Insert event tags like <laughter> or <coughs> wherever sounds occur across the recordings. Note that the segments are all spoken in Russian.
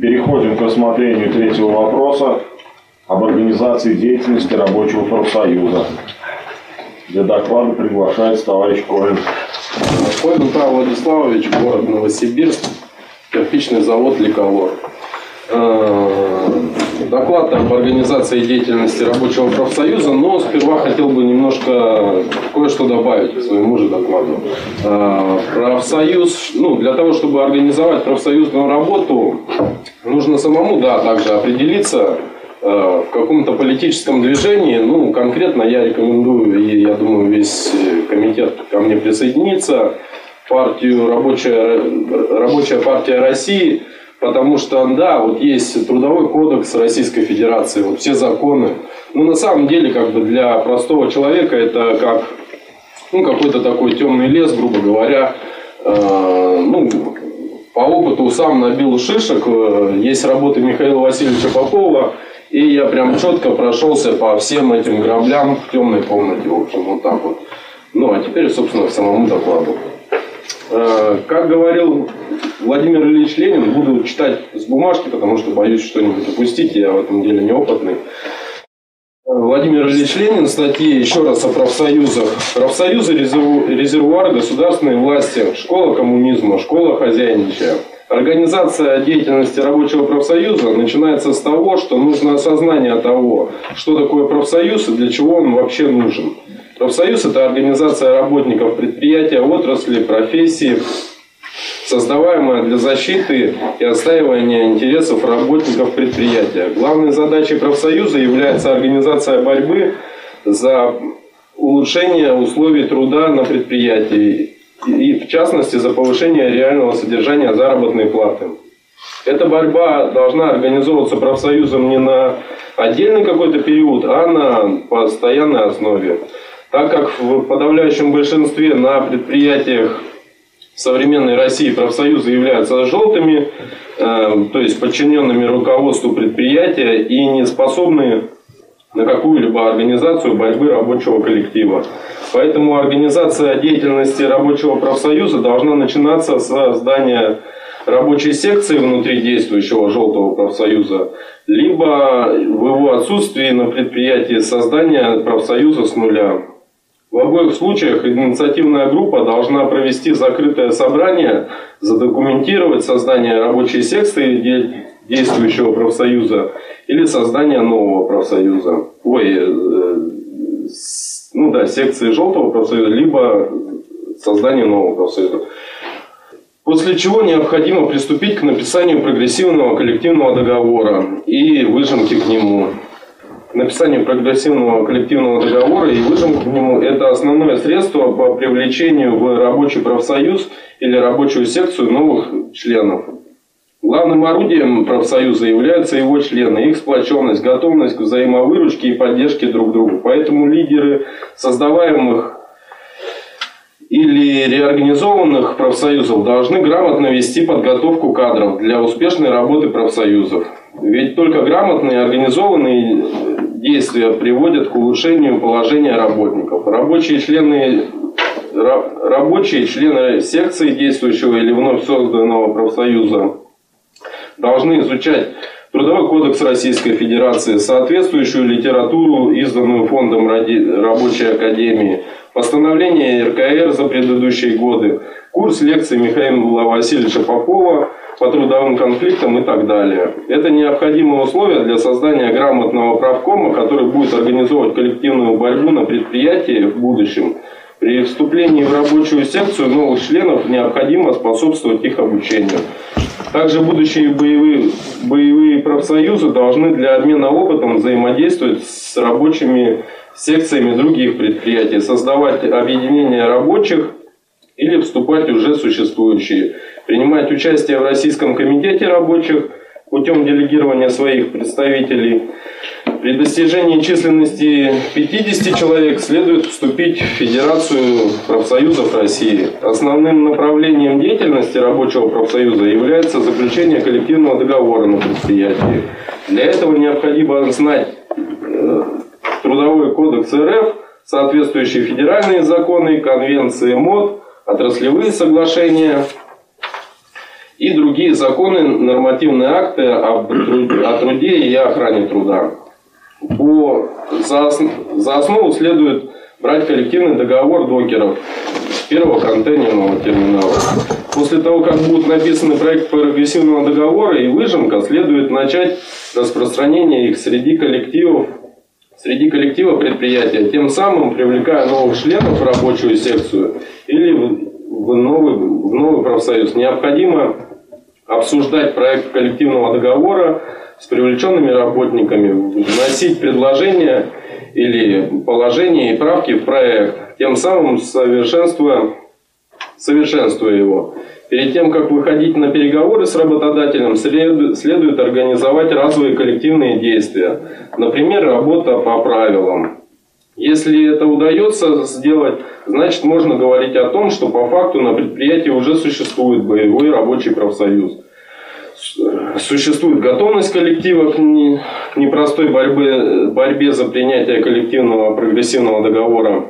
Переходим к рассмотрению третьего вопроса об организации деятельности рабочего профсоюза. Для доклада приглашается товарищ Коин. Коин Павел Владиславович, город Новосибирск, кирпичный завод «Ликолор». Доклад об организации деятельности рабочего профсоюза, но сперва хотел бы немножко кое-что добавить к своему же докладу. Э, профсоюз, ну, для того, чтобы организовать профсоюзную работу, нужно самому, да, также определиться, Э, в каком-то политическом движении, ну, конкретно я рекомендую, и я думаю, весь комитет ко мне присоединится, партию Рабочая, Рабочая партия России, потому что, да, вот есть трудовой кодекс Российской Федерации, вот все законы. Ну, на самом деле, как бы для простого человека это как, ну, какой-то такой темный лес, грубо говоря, э, ну, по опыту сам набил шишек. Э, есть работы Михаила Васильевича Попова, и я прям четко прошелся по всем этим граблям в темной комнате, в общем, вот так вот. Ну, а теперь, собственно, к самому докладу. Э, как говорил Владимир Ильич Ленин, буду читать с бумажки, потому что боюсь что-нибудь упустить, я в этом деле неопытный. Владимир Ильич Ленин, статьи еще раз о профсоюзах. Профсоюзы – резервуар государственной власти, школа коммунизма, школа хозяйничая – Организация деятельности рабочего профсоюза начинается с того, что нужно осознание того, что такое профсоюз и для чего он вообще нужен. Профсоюз – это организация работников предприятия, отрасли, профессии, создаваемая для защиты и отстаивания интересов работников предприятия. Главной задачей профсоюза является организация борьбы за улучшение условий труда на предприятии и в частности за повышение реального содержания заработной платы. Эта борьба должна организовываться профсоюзом не на отдельный какой-то период, а на постоянной основе. Так как в подавляющем большинстве на предприятиях современной России профсоюзы являются желтыми, э, то есть подчиненными руководству предприятия и не способны на какую-либо организацию борьбы рабочего коллектива. Поэтому организация деятельности рабочего профсоюза должна начинаться с создания рабочей секции внутри действующего желтого профсоюза, либо в его отсутствии на предприятии создания профсоюза с нуля. В обоих случаях инициативная группа должна провести закрытое собрание, задокументировать создание рабочей секции действующего профсоюза или создание нового профсоюза. Ой, э, ну да, секции желтого профсоюза, либо создание нового профсоюза. После чего необходимо приступить к написанию прогрессивного коллективного договора и выжимки к нему. Написание прогрессивного коллективного договора и выжимки к нему – это основное средство по привлечению в рабочий профсоюз или рабочую секцию новых членов. Главным орудием профсоюза являются его члены, их сплоченность, готовность к взаимовыручке и поддержке друг друга. Поэтому лидеры создаваемых или реорганизованных профсоюзов должны грамотно вести подготовку кадров для успешной работы профсоюзов. Ведь только грамотные организованные действия приводят к улучшению положения работников. Рабочие члены рабочие члены секции действующего или вновь созданного профсоюза должны изучать Трудовой кодекс Российской Федерации, соответствующую литературу, изданную Фондом Рабочей Академии, постановление РКР за предыдущие годы, курс лекций Михаила Васильевича Попова по трудовым конфликтам и так далее. Это необходимые условия для создания грамотного правкома, который будет организовывать коллективную борьбу на предприятии в будущем. При вступлении в рабочую секцию новых членов необходимо способствовать их обучению. Также будущие боевые, боевые профсоюзы должны для обмена опытом взаимодействовать с рабочими секциями других предприятий, создавать объединения рабочих или вступать уже существующие, принимать участие в Российском комитете рабочих путем делегирования своих представителей, при достижении численности 50 человек следует вступить в Федерацию профсоюзов России. Основным направлением деятельности рабочего профсоюза является заключение коллективного договора на предприятии. Для этого необходимо знать э, Трудовой кодекс РФ, соответствующие федеральные законы, конвенции МОД, отраслевые соглашения и другие законы, нормативные акты о труде и охране труда. По, за, за основу следует брать коллективный договор докеров первого контейнерного терминала. После того, как будут написаны проект прогрессивного договора и выжимка, следует начать распространение их среди коллективов среди коллектива предприятия, тем самым привлекая новых членов в рабочую секцию или в новый, в новый профсоюз. Необходимо обсуждать проект коллективного договора с привлеченными работниками, вносить предложения или положения и правки в проект, тем самым совершенствуя, совершенствуя его. Перед тем, как выходить на переговоры с работодателем, следует организовать разовые коллективные действия. Например, работа по правилам. Если это удается сделать, значит можно говорить о том, что по факту на предприятии уже существует боевой рабочий профсоюз. Существует готовность коллектива к, непростой борьбе, борьбе за принятие коллективного прогрессивного договора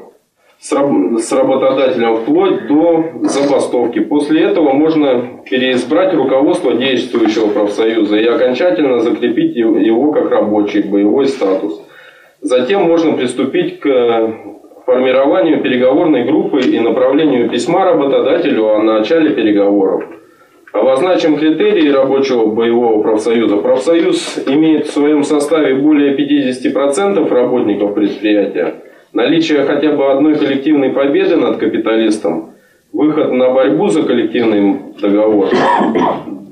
с работодателем вплоть до забастовки. После этого можно переизбрать руководство действующего профсоюза и окончательно закрепить его как рабочий боевой статус. Затем можно приступить к формированию переговорной группы и направлению письма работодателю о начале переговоров. Обозначим критерии рабочего боевого профсоюза. Профсоюз имеет в своем составе более 50% работников предприятия – Наличие хотя бы одной коллективной победы над капиталистом, выход на борьбу за коллективный договор,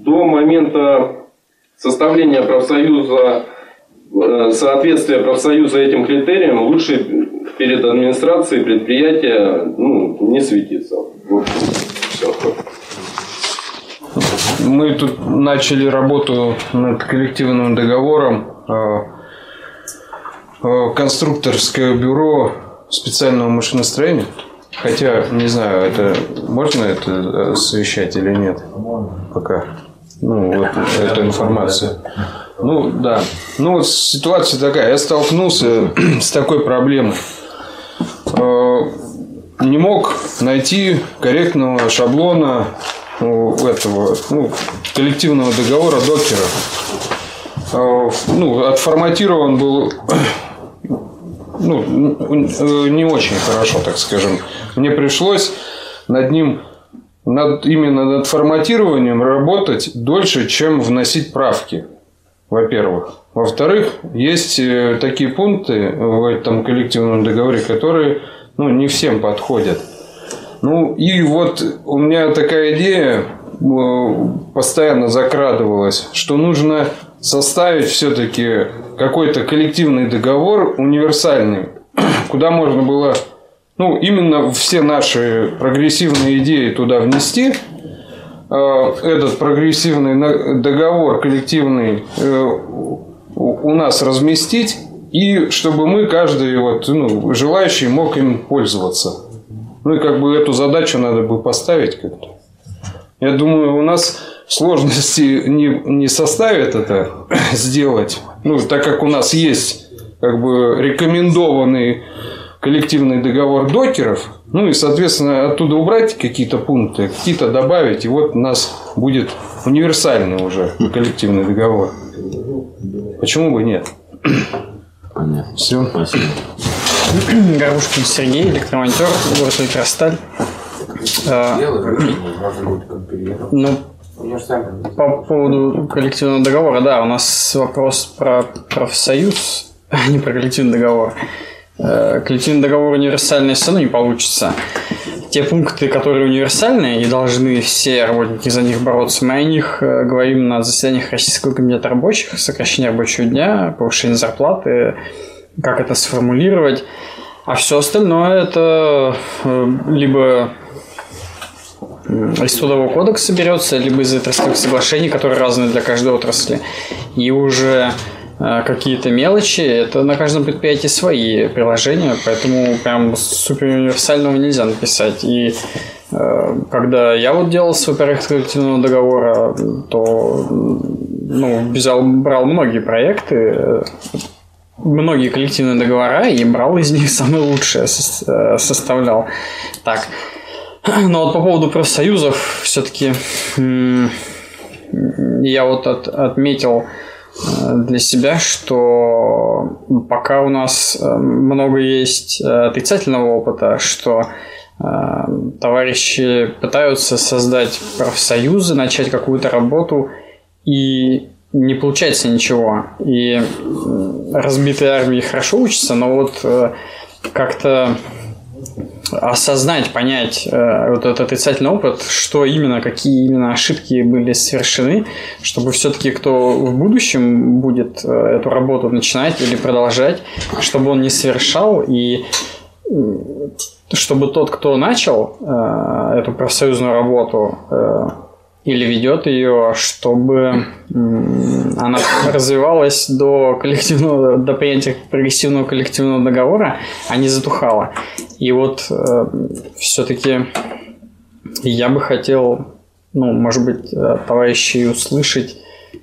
до момента составления профсоюза, э, соответствия профсоюза этим критериям, лучше перед администрацией предприятия ну, не светиться. Вот, все. Мы тут начали работу над коллективным договором э, Э, конструкторское бюро специального машиностроения. Хотя, не знаю, это можно это освещать или нет пока. Ну, вот эту информацию. Ну, да. Ну, вот ситуация такая. Я столкнулся <clears throat> с такой проблемой. Э, не мог найти корректного шаблона этого ну, коллективного договора докера. Э, ну, отформатирован был <coughs> ну, не очень хорошо, так скажем. Мне пришлось над ним, над, именно над форматированием работать дольше, чем вносить правки, во-первых. Во-вторых, есть э, такие пункты в этом коллективном договоре, которые ну, не всем подходят. Ну, и вот у меня такая идея э, постоянно закрадывалась, что нужно составить все-таки какой-то коллективный договор универсальный, <clears throat> куда можно было ну, именно все наши прогрессивные идеи туда внести, э, этот прогрессивный договор коллективный э, у нас разместить, и чтобы мы, каждый вот, ну, желающий, мог им пользоваться. Ну и как бы эту задачу надо бы поставить как-то. Я думаю, у нас сложности не, не составит это <coughs> сделать. Ну, так как у нас есть как бы рекомендованный коллективный договор докеров, ну и, соответственно, оттуда убрать какие-то пункты, какие-то добавить, и вот у нас будет универсальный уже <laughs> коллективный договор. Почему бы нет? Понятно. Все. Спасибо. <clears throat> Горбушкин Сергей, электромонтер, город Электросталь. А, <clears throat> ну, по поводу коллективного договора, да, у нас вопрос про профсоюз, а не про коллективный договор. Э, коллективный договор универсальный все равно не получится. Те пункты, которые универсальные и должны все работники за них бороться, мы о них э, говорим на заседаниях Российского комитета рабочих, сокращение рабочего дня, повышение зарплаты, как это сформулировать. А все остальное это э, либо из трудового кодекса берется, либо из отраслевых соглашений, которые разные для каждой отрасли. И уже э, какие-то мелочи, это на каждом предприятии свои приложения, поэтому прям супер универсального нельзя написать. И э, когда я вот делал свой проект коллективного договора, то ну, взял, брал многие проекты, многие коллективные договора и брал из них самые лучшие, э, составлял. Так, но вот по поводу профсоюзов все-таки я вот от, отметил э, для себя, что пока у нас э, много есть отрицательного опыта, что товарищи пытаются создать профсоюзы, начать какую-то работу, и не получается ничего. И разбитые армии хорошо учатся, но вот как-то осознать, понять э, вот этот отрицательный опыт, что именно, какие именно ошибки были совершены, чтобы все-таки кто в будущем будет э, эту работу начинать или продолжать, чтобы он не совершал и чтобы тот, кто начал э, эту профсоюзную работу, э, или ведет ее, чтобы она развивалась до коллективного, до принятия прогрессивного коллективного договора, а не затухала. И вот э, все-таки я бы хотел, ну, может быть, э, товарищей услышать,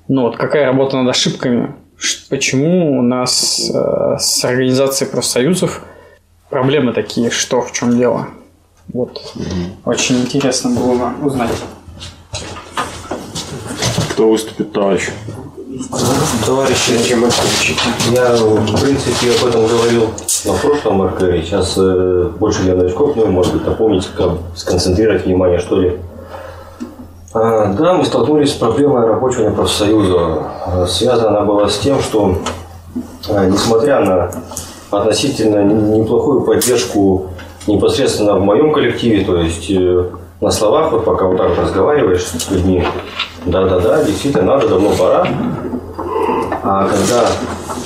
ну, вот какая работа над ошибками, почему у нас э, с организацией профсоюзов проблемы такие, что в чем дело. Вот. Очень интересно было бы узнать. Кто выступит, товарищ? Товарищи, я в принципе об этом говорил на прошлом РК. Сейчас э, больше для новичков, ну, может быть, напомнить, как сконцентрировать внимание, что ли. А, да, мы столкнулись с проблемой рабочего профсоюза. Связана она была с тем, что, а, несмотря на относительно неплохую поддержку непосредственно в моем коллективе, то есть э, на словах, вот пока вот так разговариваешь с людьми, да-да-да, действительно надо, давно пора. А когда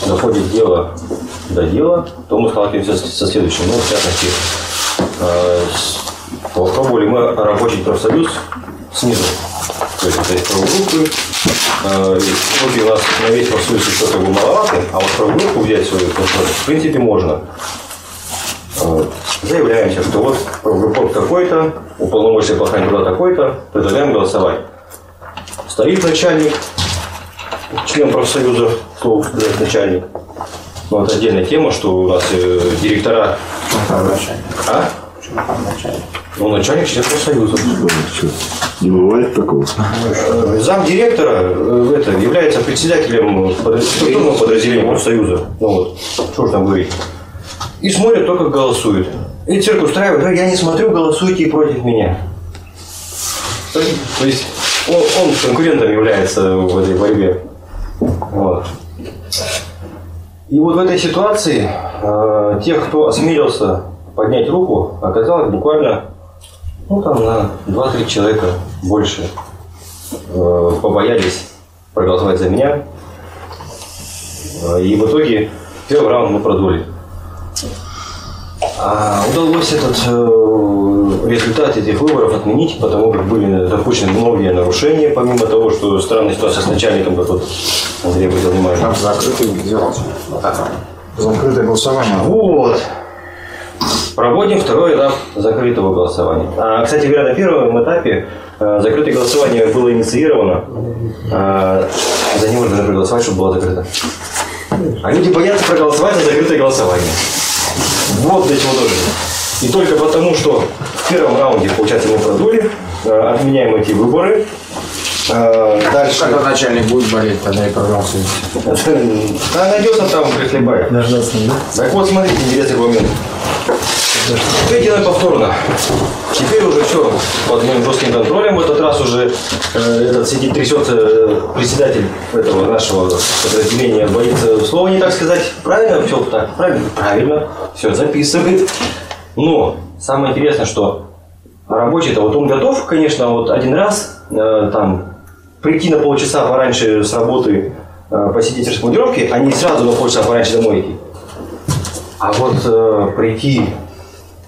доходит дело до дела, то мы сталкиваемся со следующим. Ну, в частности, э, попробовали мы рабочий профсоюз снизу. То есть это из правогруппы. Э, у нас на весь профсоюз еще как бы маловато, а вот правогруппу взять свою, в принципе, можно. Заявляемся, что вот правогруппор такой-то, уполномоченный по охране труда такой-то, предлагаем голосовать. Стоит начальник, член профсоюза, слово сказать начальник. Ну, это отдельная тема, что у нас э, директора... начальник? А? начальник? Ну, начальник член профсоюза. Не бывает такого. Э, Зам директора э, это, является председателем структурного подразделения профсоюза. Ну вот, что же там говорить. И смотрит только, как голосует. И цирк устраивает, «Да, я не смотрю, голосуйте и против меня. То есть он, он конкурентом является в этой борьбе. Вот. И вот в этой ситуации э, тех, кто осмелился поднять руку, оказалось буквально ну, там, на 2-3 человека больше э, побоялись проголосовать за меня. Э, и в итоге первый раунд мы продули. А удалось этот э, результат этих выборов отменить, потому как были допущены многие нарушения, помимо того, что странная ситуация с начальником, как вот Андрей обратил внимание. Там закрытый делать. Закрытое голосование. Вот. Проводим второй этап закрытого голосования. А, кстати говоря, на первом этапе э, закрытое голосование было инициировано. А, за него должны проголосовать, чтобы было закрыто. А люди боятся проголосовать за закрытое голосование. Вот для чего тоже. И только потому, что в первом раунде, получается, мы продули, э, отменяем эти выборы. Э, Дальше... Когда начальник будет болеть, тогда и проголосует. Да, найдется там, прихлебает. Дождаться, да? Так вот, смотрите, интересный момент. Что делаем повторно? Теперь уже все под моим жестким контролем. В этот раз уже э, этот сидит, трясется э, председатель этого нашего подразделения, боится слова не так сказать. Правильно? Все так, правильно? Правильно. Все, записывает. Но самое интересное, что рабочий-то вот он готов, конечно, вот один раз э, там прийти на полчаса пораньше с работы, э, посидеть в командировке, а не сразу на полчаса пораньше домой идти. А вот э, прийти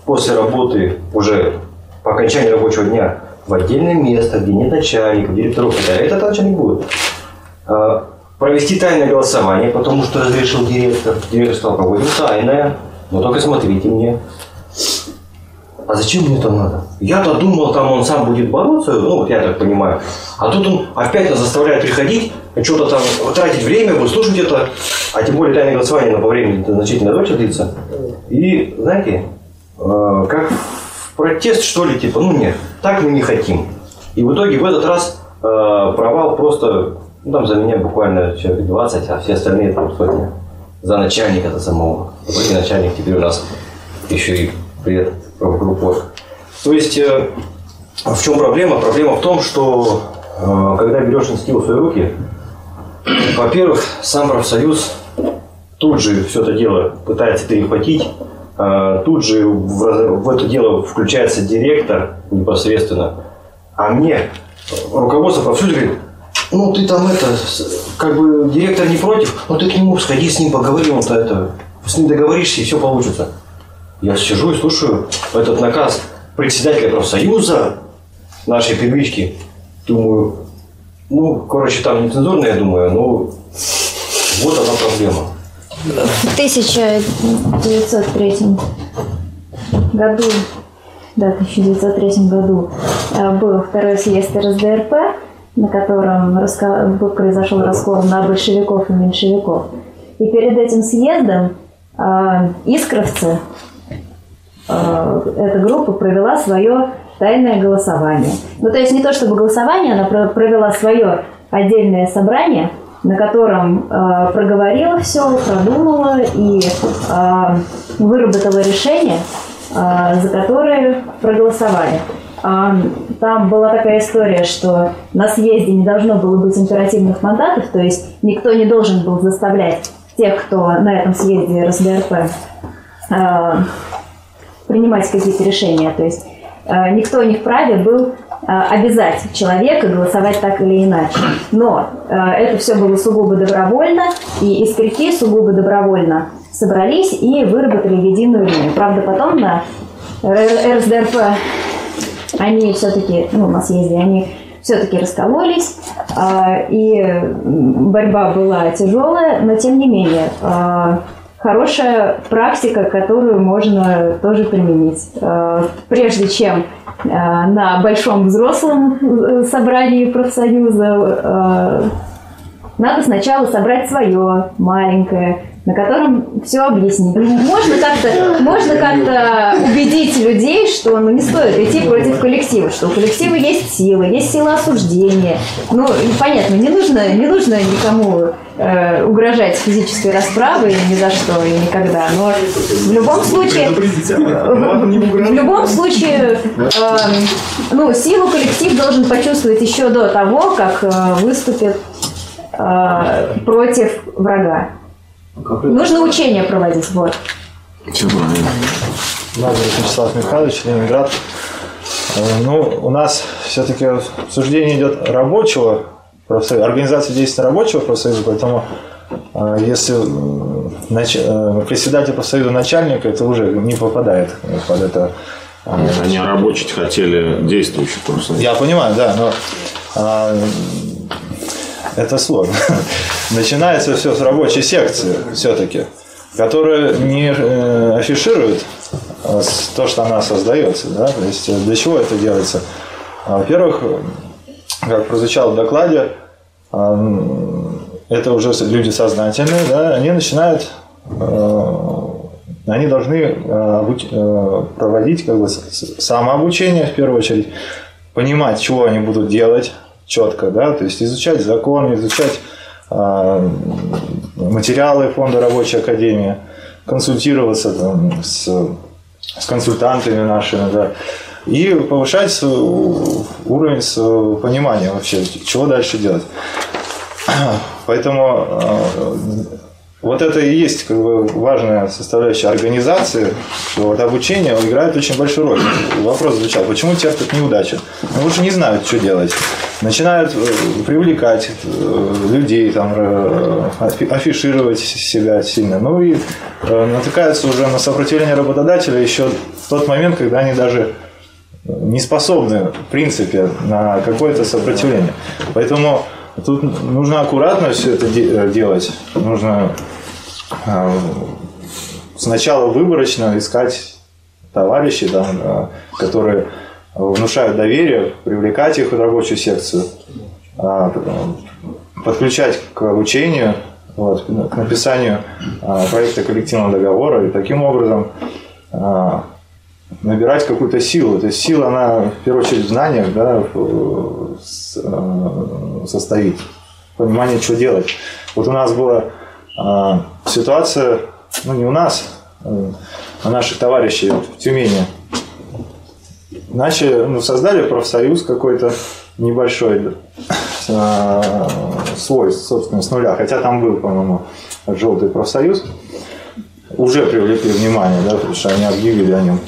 после работы уже по окончании рабочего дня в отдельное место, где нет начальника, директоров, это, это начальник будет. А, провести тайное голосование, потому что разрешил директор. Директор сказал, проводим тайное, но только смотрите мне. А зачем мне это надо? Я-то думал, там он сам будет бороться, ну вот я так понимаю. А тут он опять нас заставляет приходить, что-то там тратить время, выслушивать это. А тем более тайное голосование на по времени значительно дольше длится. И, знаете, э, как в протест, что ли, типа, ну нет, так мы не хотим. И в итоге в этот раз э, провал просто, ну, там за меня буквально человек 20, а все остальные там сотни. За начальника за самого. Вроде начальник теперь у нас еще и при этом группу. То есть, э, в чем проблема? Проблема в том, что э, когда берешь инициативу в свои руки, во-первых, сам профсоюз тут же все это дело пытается перехватить, тут же в, это дело включается директор непосредственно, а мне руководство профсоюза говорит, ну ты там это, как бы директор не против, ну ты к нему сходи с ним, поговори, он-то это, с ним договоришься и все получится. Я сижу и слушаю этот наказ председателя профсоюза нашей первички. Думаю, ну, короче, там нецензурно, я думаю, ну, вот она проблема. В 1903 году, да, в 1903 году э, был второй съезд РСДРП, на котором произошел раскол на большевиков и меньшевиков. И перед этим съездом э, искровцы, э, эта группа провела свое тайное голосование. Ну, то есть не то чтобы голосование, она про- провела свое отдельное собрание, на котором э, проговорила все, продумала и э, выработала решение, э, за которое проголосовали. А, Там была такая история, что на съезде не должно было быть императивных мандатов, то есть никто не должен был заставлять тех, кто на этом съезде РСДРП э, принимать какие-то решения. То есть э, никто не вправе был э, обязать человека голосовать так или иначе. Но э, это все было сугубо добровольно, и искряки сугубо добровольно собрались и выработали единую линию. Правда, потом на РСДРП они все-таки, ну, на съезде, они все-таки раскололись, а, и борьба была тяжелая, но тем не менее, а, хорошая практика, которую можно тоже применить. А, Прежде чем а, на большом взрослом э, собрании профсоюза надо сначала собрать свое маленькое, на котором все объяснить. Можно как-то, можно как-то убедить людей, что ну, не стоит идти против коллектива, что у коллектива есть сила, есть сила осуждения. Ну, понятно, не нужно, не нужно никому э, угрожать физической расправой ни за что и никогда. Но в любом случае, в, в любом случае, э, ну, силу коллектив должен почувствовать еще до того, как э, выступит э, против врага. Нужно учение проводить, вот. Все правильно. Лазарев Вячеслав Михайлович, Ленинград. Э, Ну, у нас все-таки обсуждение идет рабочего профсоюза, организации действия рабочего профсоюза, поэтому э, если нач- э, председатель профсоюза начальник, это уже не попадает под это. Нет, они рабочие хотели действующих просто. Я понимаю, да, но а, это сложно. <laughs> Начинается все с рабочей секции все-таки, которая не э, афиширует э, то, что она создается. Да? То есть э, для чего это делается? А, Во-первых, как прозвучало в докладе, это уже люди сознательные, да, они начинают они должны проводить как бы самообучение в первую очередь, понимать, чего они будут делать четко, да, то есть изучать закон, изучать э, материалы фонда рабочей академии, консультироваться там, с, с консультантами нашими, да, и повышать уровень понимания вообще, чего дальше делать. Поэтому э, вот это и есть как бы, важная составляющая организации, что вот обучение играет очень большую роль. Вопрос звучал, почему терпят неудачи? Ну, уже не знают, что делать. Начинают э, привлекать э, людей, там, э, афи- афишировать себя сильно. Ну и натыкаются уже на сопротивление работодателя еще в тот момент, когда они даже не способны, в принципе, на какое-то сопротивление. Поэтому тут нужно аккуратно все это э, делать. Нужно э, сначала выборочно искать товарищей, там, э, которые внушают доверие, привлекать их в рабочую секцию, а, подключать к обучению, вот, к написанию а, проекта коллективного договора и таким образом а, набирать какую-то силу. То есть сила, она в первую очередь в знаниях да, э, состоит. Понимание, что делать. Вот у нас была а, ситуация, ну не у нас, э, а наших товарищей в Тюмени. Начали, ну, создали профсоюз какой-то небольшой, э, свой, собственно, с нуля. Хотя там был, по-моему, желтый профсоюз уже привлекли внимание, да, потому что они объявили о нем.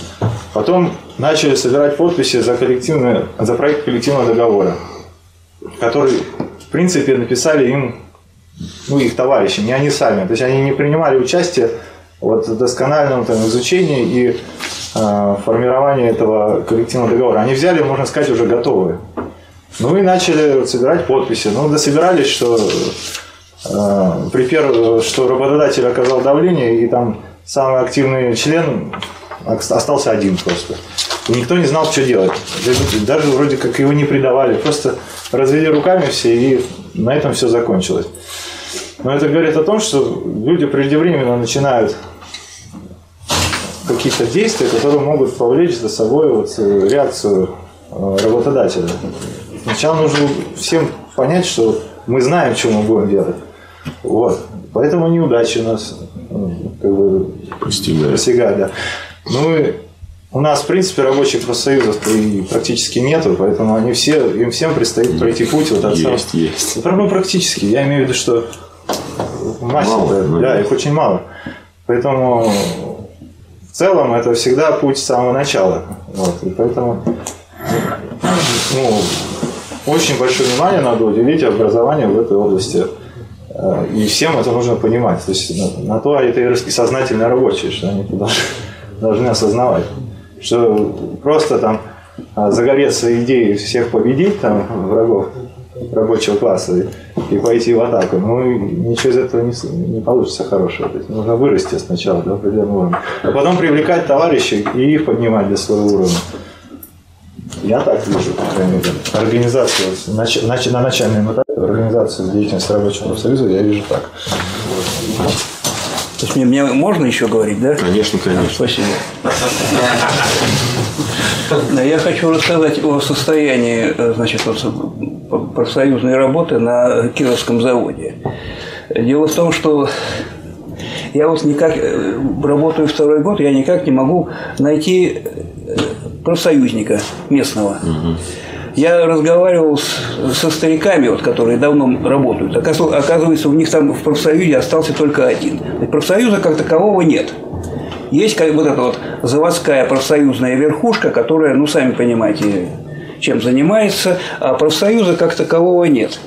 Потом начали собирать подписи за, коллективное, за проект коллективного договора, который, в принципе, написали им, ну, их товарищи, не они сами. То есть они не принимали участие вот, в доскональном там, изучении и э, формировании этого коллективного договора. Они взяли, можно сказать, уже готовые. Ну и начали собирать подписи. Ну, дособирались, что при первом, что работодатель оказал давление, и там самый активный член ос- остался один просто. И никто не знал, что делать. Даже вроде как его не предавали, просто развели руками все, и на этом все закончилось. Но это говорит о том, что люди преждевременно начинают каких-то действий, которые могут повлечь за собой вот э, реакцию э, работодателя. Сначала нужно всем понять, что мы знаем, что мы будем делать. Вот. Поэтому неудачи у нас ну, как бы достигают. Да. Ну и у нас, в принципе, рабочих профсоюзов и практически нету, поэтому они все, им всем предстоит пройти путь вот от самого- Есть, есть. ну, практически. Я имею в виду, что масса, Мало, да, да, их очень мало. Поэтому в целом это всегда путь с самого начала. Вот. И поэтому ну, очень большое внимание надо уделить образованию в этой области. Э, И всем это нужно понимать. То есть на, на то это и сознательные рабочие, что они должны, <laughs> должны осознавать. Что просто там а, загореться идеей всех победить, там, врагов рабочего класса и, и пойти в атаку. Ну, ничего из этого не, не получится хорошего. То есть нужно вырасти сначала до определенного уровня. А потом привлекать товарищей и их поднимать до своего уровня. Я так вижу, по крайней мере. Организацию, нач- нач- на начальном этапе организацию деятельности рабочего профсоюза я вижу так. То есть мне, мне можно еще говорить, да? Конечно, конечно. Спасибо. Я хочу рассказать о состоянии э, значит, профсоюзной работы на Кировском заводе. Дело в том, что я вот никак э, работаю второй год, я никак не могу найти профсоюзника местного. Я разговаривал с- со стариками, вот, которые давно работают. Оказывается, у них там в профсоюзе остался только один. Профсоюза как такового нет. Есть как вот эта вот заводская профсоюзная верхушка, которая, ну, сами понимаете, чем занимается, а профсоюза как такового нет.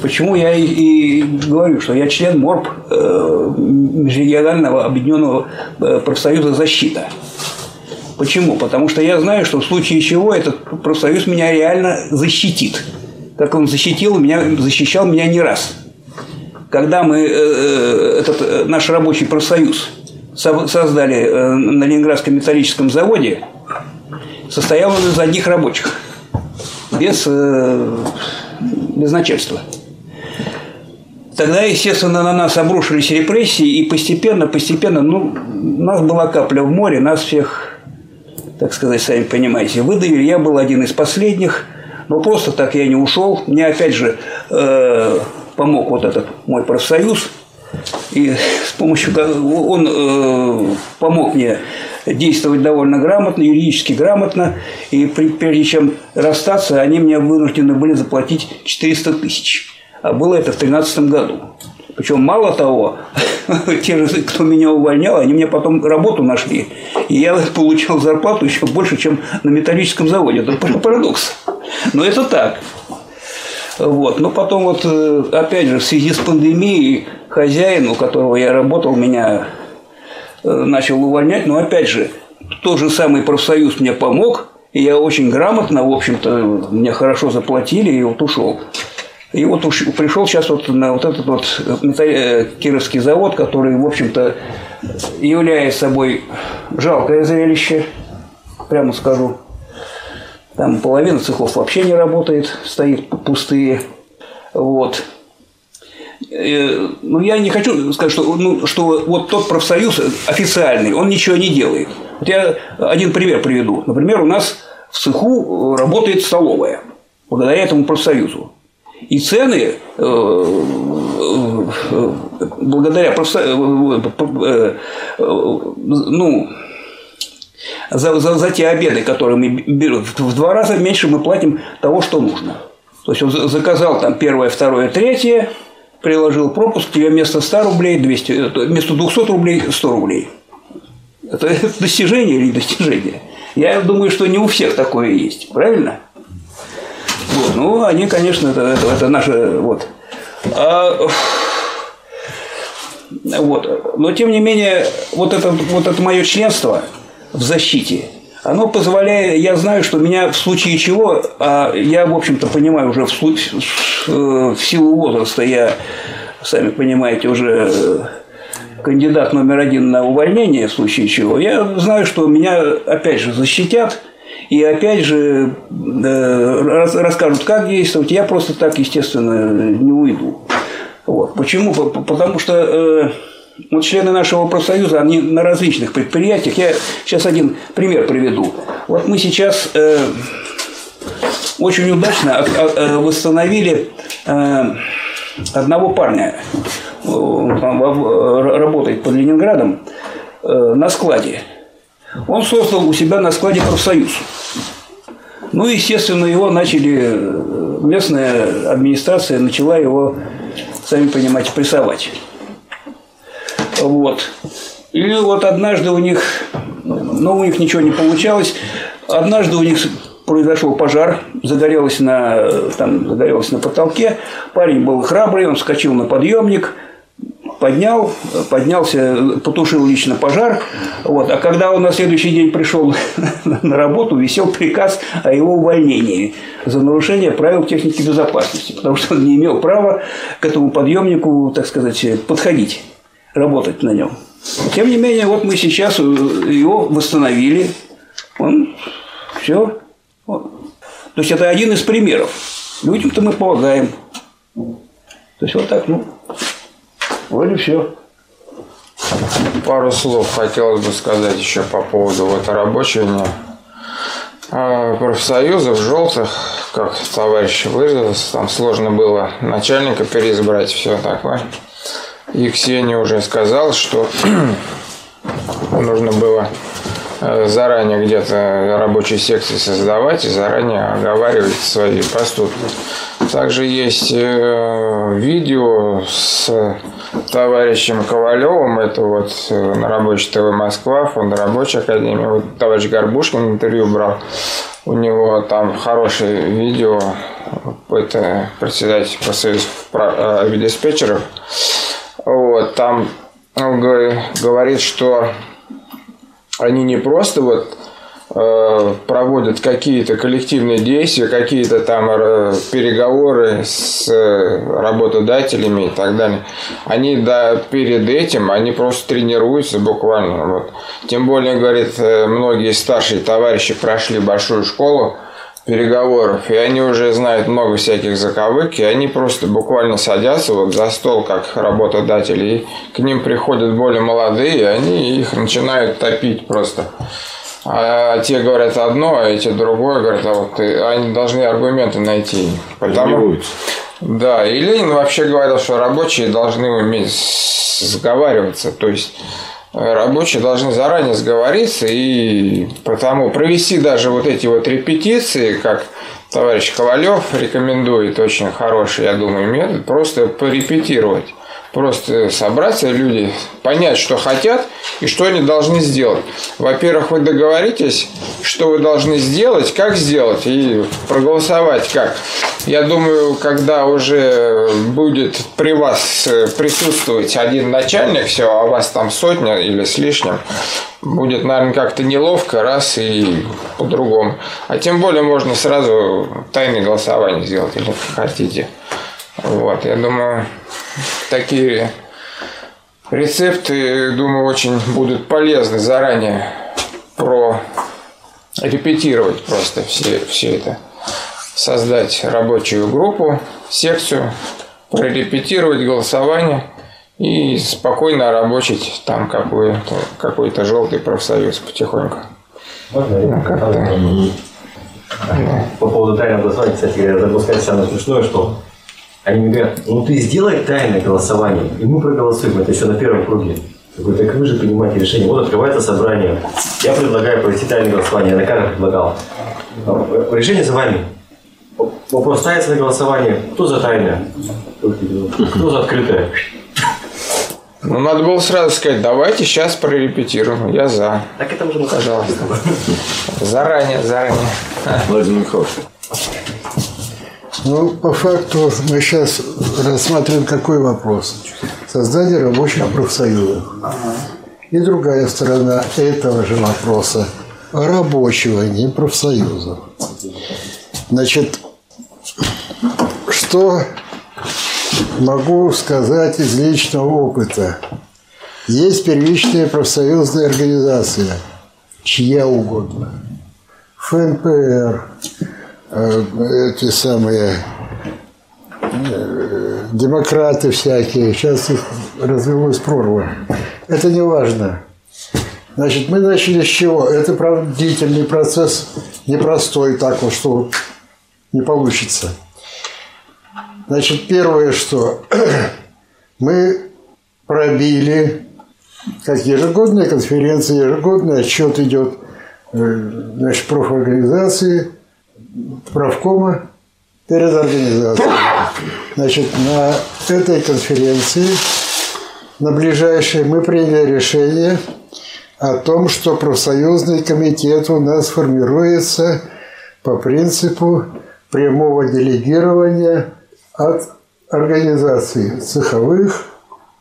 Почему я и, и говорю, что я член МОРП э, Межрегионального объединенного э, профсоюза «Защита». Почему? Потому что я знаю, что в случае чего этот профсоюз меня реально защитит. Как он защитил меня, защищал меня не раз. Когда мы э, э, этот э, наш рабочий профсоюз со- создали на Ленинградском металлическом заводе, состоял он из одних рабочих, без, без начальства. Тогда, естественно, на нас обрушились репрессии, и постепенно, постепенно, ну, у нас была капля в море, нас всех, так сказать, сами понимаете, выдавили. Я был один из последних, но просто так я не ушел. Мне, опять же, э, помог вот этот мой профсоюз, и с помощью он э, помог мне действовать довольно грамотно, юридически грамотно. И при- прежде чем расстаться, они мне вынуждены были заплатить 400 тысяч. А было это в 2013 году. Причем мало того, <laughs> те же, кто меня увольнял, они мне потом работу нашли. И я <laughs> получал зарплату еще больше, чем на металлическом заводе. Это парадокс. Но это так. Вот. Но потом вот, э, опять же, в связи с пандемией, хозяин, у которого я работал, меня э, начал увольнять. Но опять же, тот же самый профсоюз мне помог, и я очень грамотно, в общем-то, мне хорошо заплатили, и вот ушел. И вот уж пришел сейчас вот на вот этот вот э, Кировский завод, который, в общем-то, является собой жалкое зрелище, прямо скажу. Там половина цехов вообще не работает, стоит пустые. Вот. Э, Ну, я не хочу сказать, что, ну, что вот тот профсоюз официальный, он ничего не делает. Вот я один пример приведу. Например, у нас в цеху работает столовая, благодаря этому профсоюзу. И цены э, э, благодаря профсоюзу, ну, за, за, за те обеды, которые мы берем, в два раза меньше мы платим того, что нужно. То есть он заказал там первое, второе, третье, приложил пропуск, тебе вместо 100 рублей 200, вместо 200 рублей 100 рублей. Это <laughs> достижение или достижение? Я думаю, что не у всех такое есть, правильно? Вот, ну, они, конечно, это, это, это наше, вот. А, вот. Но, тем не менее, вот это, вот это мое членство в защите, оно позволяет, я знаю, что меня в случае чего, а я, в общем-то, понимаю уже в, в силу возраста, я, сами понимаете, уже кандидат номер один на увольнение в случае чего, я знаю, что меня опять же защитят, и опять же расскажут, как действовать. Я просто так, естественно, не уйду. Вот. Почему? Потому что э, вот члены нашего профсоюза, они на различных предприятиях. Я сейчас один пример приведу. Вот мы сейчас э, очень удачно э, восстановили одного парня, он работает под Ленинградом, на складе. Он создал у себя на складе профсоюз. Ну, естественно, его начали, местная администрация начала его, сами понимаете, прессовать. Вот. И вот однажды у них, ну, у них ничего не получалось, однажды у них произошел пожар, загорелось на, там, загорелось на потолке, парень был храбрый, он вскочил на подъемник, поднял, поднялся, потушил лично пожар. Вот. А когда он на следующий день пришел <laughs> на работу, висел приказ о его увольнении за нарушение правил техники безопасности, потому что он не имел права к этому подъемнику, так сказать, подходить, работать на нем. Тем не менее, вот мы сейчас его восстановили. Он все. Вот. То есть это один из примеров. Людям-то мы помогаем. То есть вот так, ну, Вроде все. Пару слов хотелось бы сказать еще по поводу вот рабочего дня. А, профсоюзов желтых, как товарищ выразился, там сложно было начальника переизбрать, все такое. И Ксения уже сказал, что <clears throat> нужно было заранее где-то рабочие секции создавать и заранее оговаривать свои поступки. Также есть э, видео с товарищем Ковалевым, это вот э, на рабочей ТВ Москва, фонд рабочей академии, вот товарищ Горбушкин интервью брал, у него. Там хорошее видео, это председатель профсоюза э, диспетчеров, вот, там он говорит, что они не просто вот Э, проводят какие-то коллективные действия, какие-то там э, переговоры с э, работодателями и так далее. Они да, перед этим, они просто тренируются буквально. Вот. Тем более, говорит, многие старшие товарищи прошли большую школу переговоров, и они уже знают много всяких заковык, и они просто буквально садятся вот за стол как работодатели, и к ним приходят более молодые, и они их начинают топить просто. А те говорят одно, а эти другое говорят, а вот они должны аргументы найти. Потому, да, и Ленин вообще говорил, что рабочие должны уметь сговариваться, то есть э, рабочие должны заранее сговориться и потому провести даже вот эти вот репетиции, как товарищ Ковалев рекомендует, очень хороший, я думаю, метод, просто порепетировать. Просто собраться люди, понять, что хотят и что они должны сделать. Во-первых, вы договоритесь, что вы должны сделать, как сделать и проголосовать как. Я думаю, когда уже будет при вас присутствовать один начальник, все, а вас там сотня или с лишним, будет, наверное, как-то неловко, раз и по-другому. А тем более можно сразу тайное голосование сделать, или хотите. Вот, я думаю, такие рецепты, думаю, очень будут полезны заранее про репетировать просто все, все это. Создать рабочую группу, секцию, прорепетировать голосование и спокойно рабочить там какой-то какой желтый профсоюз потихоньку. Можно? Ну, как-то. По поводу тайного голосования, кстати, сказать самое смешное, что они мне говорят, ну ты сделай тайное голосование, и мы проголосуем, это еще на первом круге. Я говорю, так вы же принимаете решение. Вот открывается собрание. Я предлагаю провести тайное голосование. Я на камеру предлагал. Решение за вами. Вопрос ставится на голосование. Кто за тайное? Кто за открытое? Ну, надо было сразу сказать, давайте сейчас прорепетируем. Я за. Так это уже Пожалуйста. Заранее, заранее. Владимир Михайлович. Ну, по факту мы сейчас рассматриваем какой вопрос? Создание рабочих профсоюзов. И другая сторона этого же вопроса – рабочего, не профсоюзов. Значит, что могу сказать из личного опыта? Есть первичная профсоюзная организация, чья угодно. ФНПР, эти самые э, демократы всякие, сейчас их развелось прорва. Это не важно. Значит, мы начали с чего? Это, правда, длительный процесс, непростой так вот, что не получится. Значит, первое, что <clears throat> мы пробили, как ежегодная конференция, ежегодный отчет идет э, значит, профорганизации, правкома перед организацией. Значит, на этой конференции, на ближайшей, мы приняли решение о том, что профсоюзный комитет у нас формируется по принципу прямого делегирования от организаций цеховых,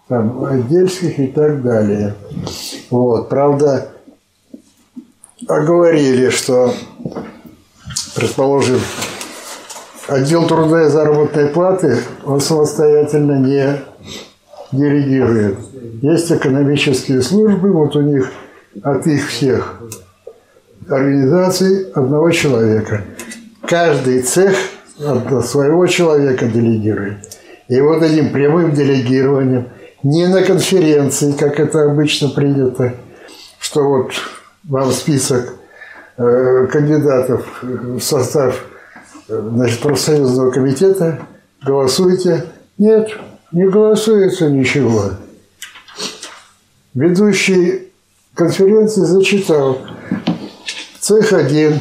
там, отдельских и так далее. Вот. Правда, оговорили, что, предположим, отдел труда и заработной платы, он самостоятельно не делегирует. Есть экономические службы, вот у них от их всех организаций одного человека. Каждый цех от своего человека делегирует. И вот этим прямым делегированием, не на конференции, как это обычно принято, что вот вам список кандидатов в состав э, значит, профсоюзного комитета, голосуйте. Нет, не голосуется ничего. Ведущий конференции зачитал цех 1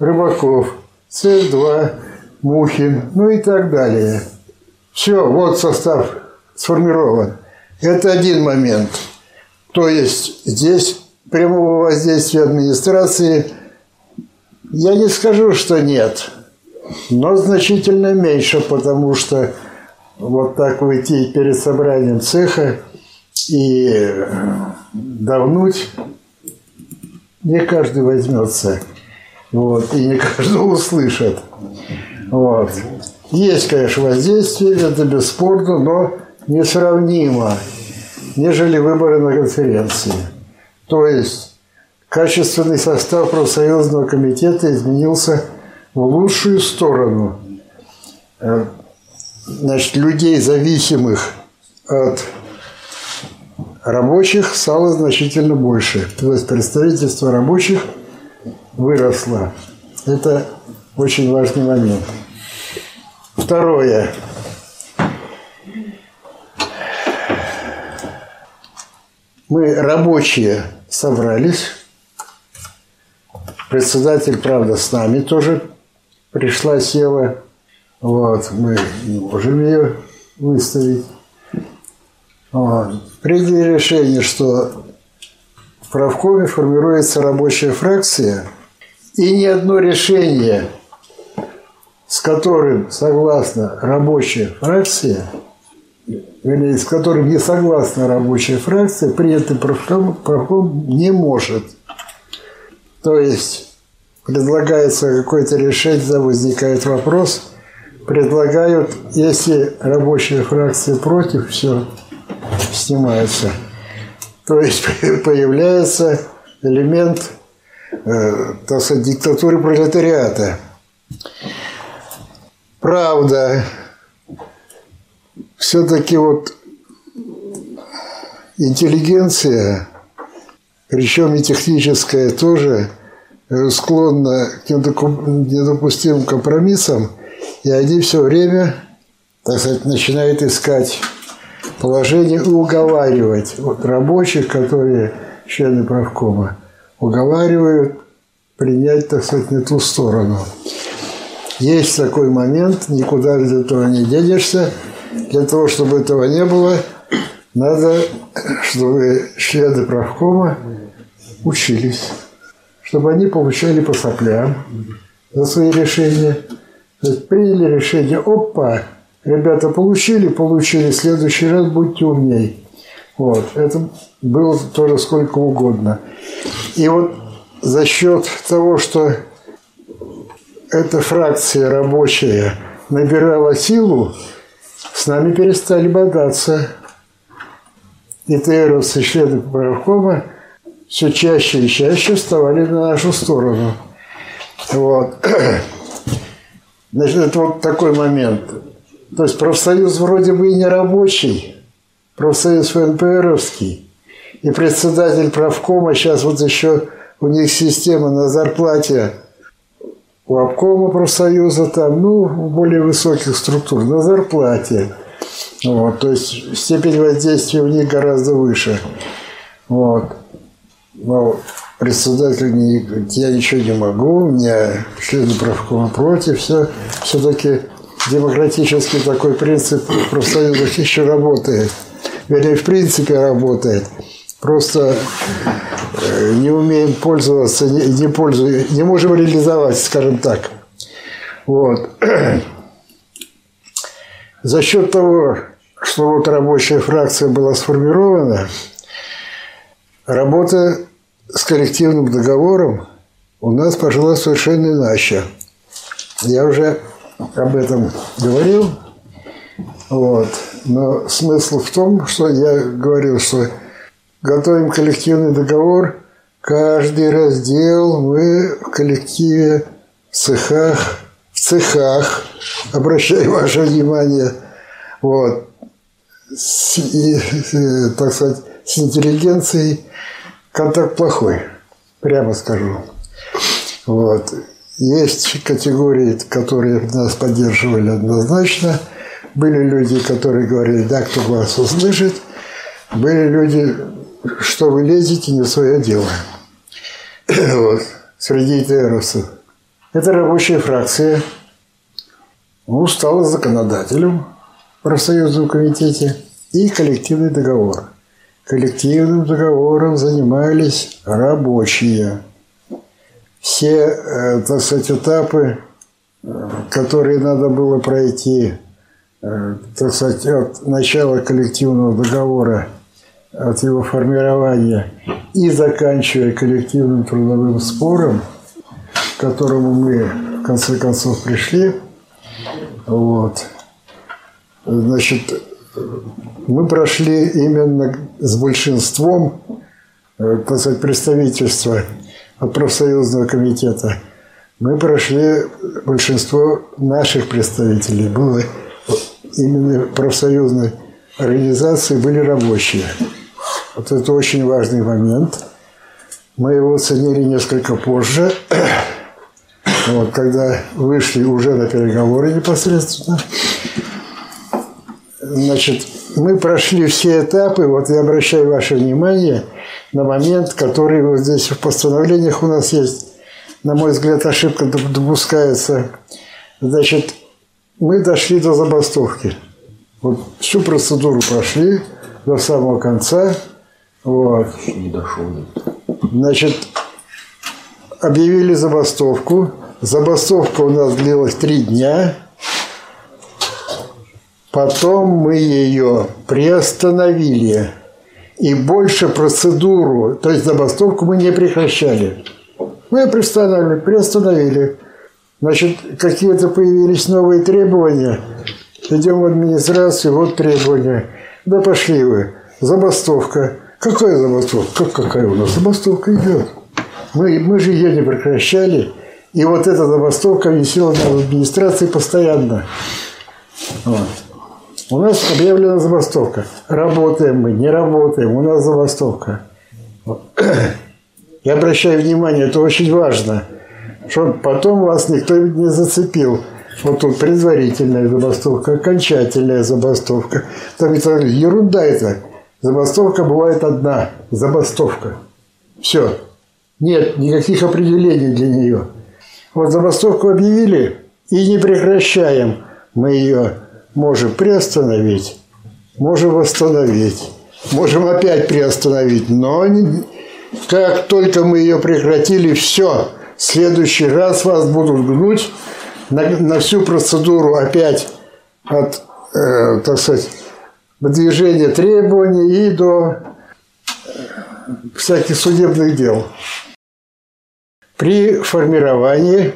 Рыбаков, цех 2 Мухин, ну и так далее. Все, вот состав сформирован. Это один момент. То есть здесь прямого воздействия администрации я не скажу, что нет, но значительно меньше, потому что вот так выйти перед собранием цеха и давнуть не каждый возьмется. Вот, и не <laughs> каждый услышит. Вот. Есть, конечно, воздействие, это бесспорно, но несравнимо, нежели выборы на конференции. То есть качественный состав профсоюзного комитета изменился в лучшую сторону. Э, значит, людей, зависимых от рабочих, стало значительно больше. То есть представительство рабочих выросло. Это очень важный момент. Второе. Мы, рабочие, собрались. Председатель, правда, с нами тоже пришла, села. Вот, мы не можем ее выставить. Вот. Приняли решение, что в правкоме формируется рабочая фракция, и ни одно решение, с которым согласна рабочая фракция, вернее, с которым не согласна рабочая фракция, принятый правком, правком не может. То есть предлагается какое-то решение, возникает вопрос, предлагают, если рабочая фракция против, все, снимается. То есть <laughs> появляется элемент, э, сказать, диктатуры пролетариата. Правда, все-таки вот интеллигенция, причем и техническая тоже, э, склонна к недопустимым компромиссам, и они все время, так сказать, начинают искать положение и уговаривать вот рабочих, которые члены правкома, уговаривают принять, так сказать, не ту сторону. Есть такой момент, никуда из этого не денешься. Для того, чтобы этого не было, надо, чтобы члены правкома учились, чтобы они получали по соплям за свои решения. То есть приняли решение, опа, ребята получили, получили, в следующий раз будьте умней. Вот, это было тоже сколько угодно. И вот за счет того, что эта фракция рабочая набирала силу, с нами перестали бодаться. И ТРОС и члены правкома все чаще и чаще вставали на нашу сторону. Вот. <clears throat> Значит, это вот такой момент. То есть профсоюз вроде бы и не рабочий, профсоюз ФНПРовский. И председатель правкома, сейчас вот еще у них система на зарплате у обкома профсоюза там, ну, более высоких структур, на зарплате. Вот, то есть степень воздействия у них гораздо выше. Вот. Но председатель не я ничего не могу, у меня члены правкома против, все. Все-таки демократический такой принцип в профсоюзах еще работает. Вернее, в принципе работает. Просто э, не умеем пользоваться, не, не, пользуем, не можем реализовать, скажем так. Вот. За счет того, что вот рабочая фракция была сформирована, работа с коллективным договором у нас пошла совершенно иначе. Я уже об этом говорил. Вот. Но смысл в том, что я говорил, что готовим коллективный договор, каждый раздел мы в коллективе, в цехах, цехах, <laughs> обращаю ваше внимание, вот, с, и, э, так сказать, с интеллигенцией контакт плохой, прямо скажу. Вот. Есть категории, которые нас поддерживали однозначно. Были люди, которые говорили, да, кто вас услышит. Были люди, что вы лезете не в свое дело. <clears throat> вот. Среди ТРовцев. Это рабочая фракция. Ну, стала законодателем в профсоюзном и коллективный договор. Коллективным договором занимались рабочие. Все, э, так сказать, этапы, э, которые надо было пройти, э, так сказать, от начала коллективного договора – от его формирования и заканчивая коллективным трудовым спором, которому мы в конце концов пришли, вот, значит, мы прошли именно с большинством, э, так сказать, представительства от профсоюзного комитета. Мы прошли большинство наших представителей. Было именно профсоюзной организации были рабочие. Вот это очень важный момент. Мы его оценили несколько позже, вот, когда вышли уже на переговоры непосредственно. Значит, мы прошли все этапы, вот я обращаю ваше внимание на момент, который вот здесь в постановлениях у нас есть. На мой взгляд, ошибка допускается. Значит, мы дошли до забастовки. Вот всю процедуру прошли до самого конца – вот. Не дошел. Значит, объявили забастовку. Забастовка у нас длилась три дня. Потом мы ее приостановили. И больше процедуру, то есть забастовку мы не прекращали. Мы приостановили, приостановили. Значит, какие-то появились новые требования. Идем в администрацию, вот требования. Да пошли вы. Забастовка. Какая забастовка? Как какая у нас забастовка идет? Мы, мы же ее не прекращали. И вот эта забастовка висела на администрации постоянно. Вот. У нас объявлена забастовка. Работаем мы, не работаем, у нас забастовка. Я обращаю внимание, это очень важно, чтобы потом вас никто не зацепил. Вот тут предварительная забастовка, окончательная забастовка. Там это ерунда это. Забастовка бывает одна. Забастовка. Все. Нет никаких определений для нее. Вот забастовку объявили и не прекращаем. Мы ее можем приостановить, можем восстановить, можем опять приостановить. Но как только мы ее прекратили, все, в следующий раз вас будут гнуть на, на всю процедуру опять от, э, так сказать, выдвижения требований и до всяких судебных дел. При формировании,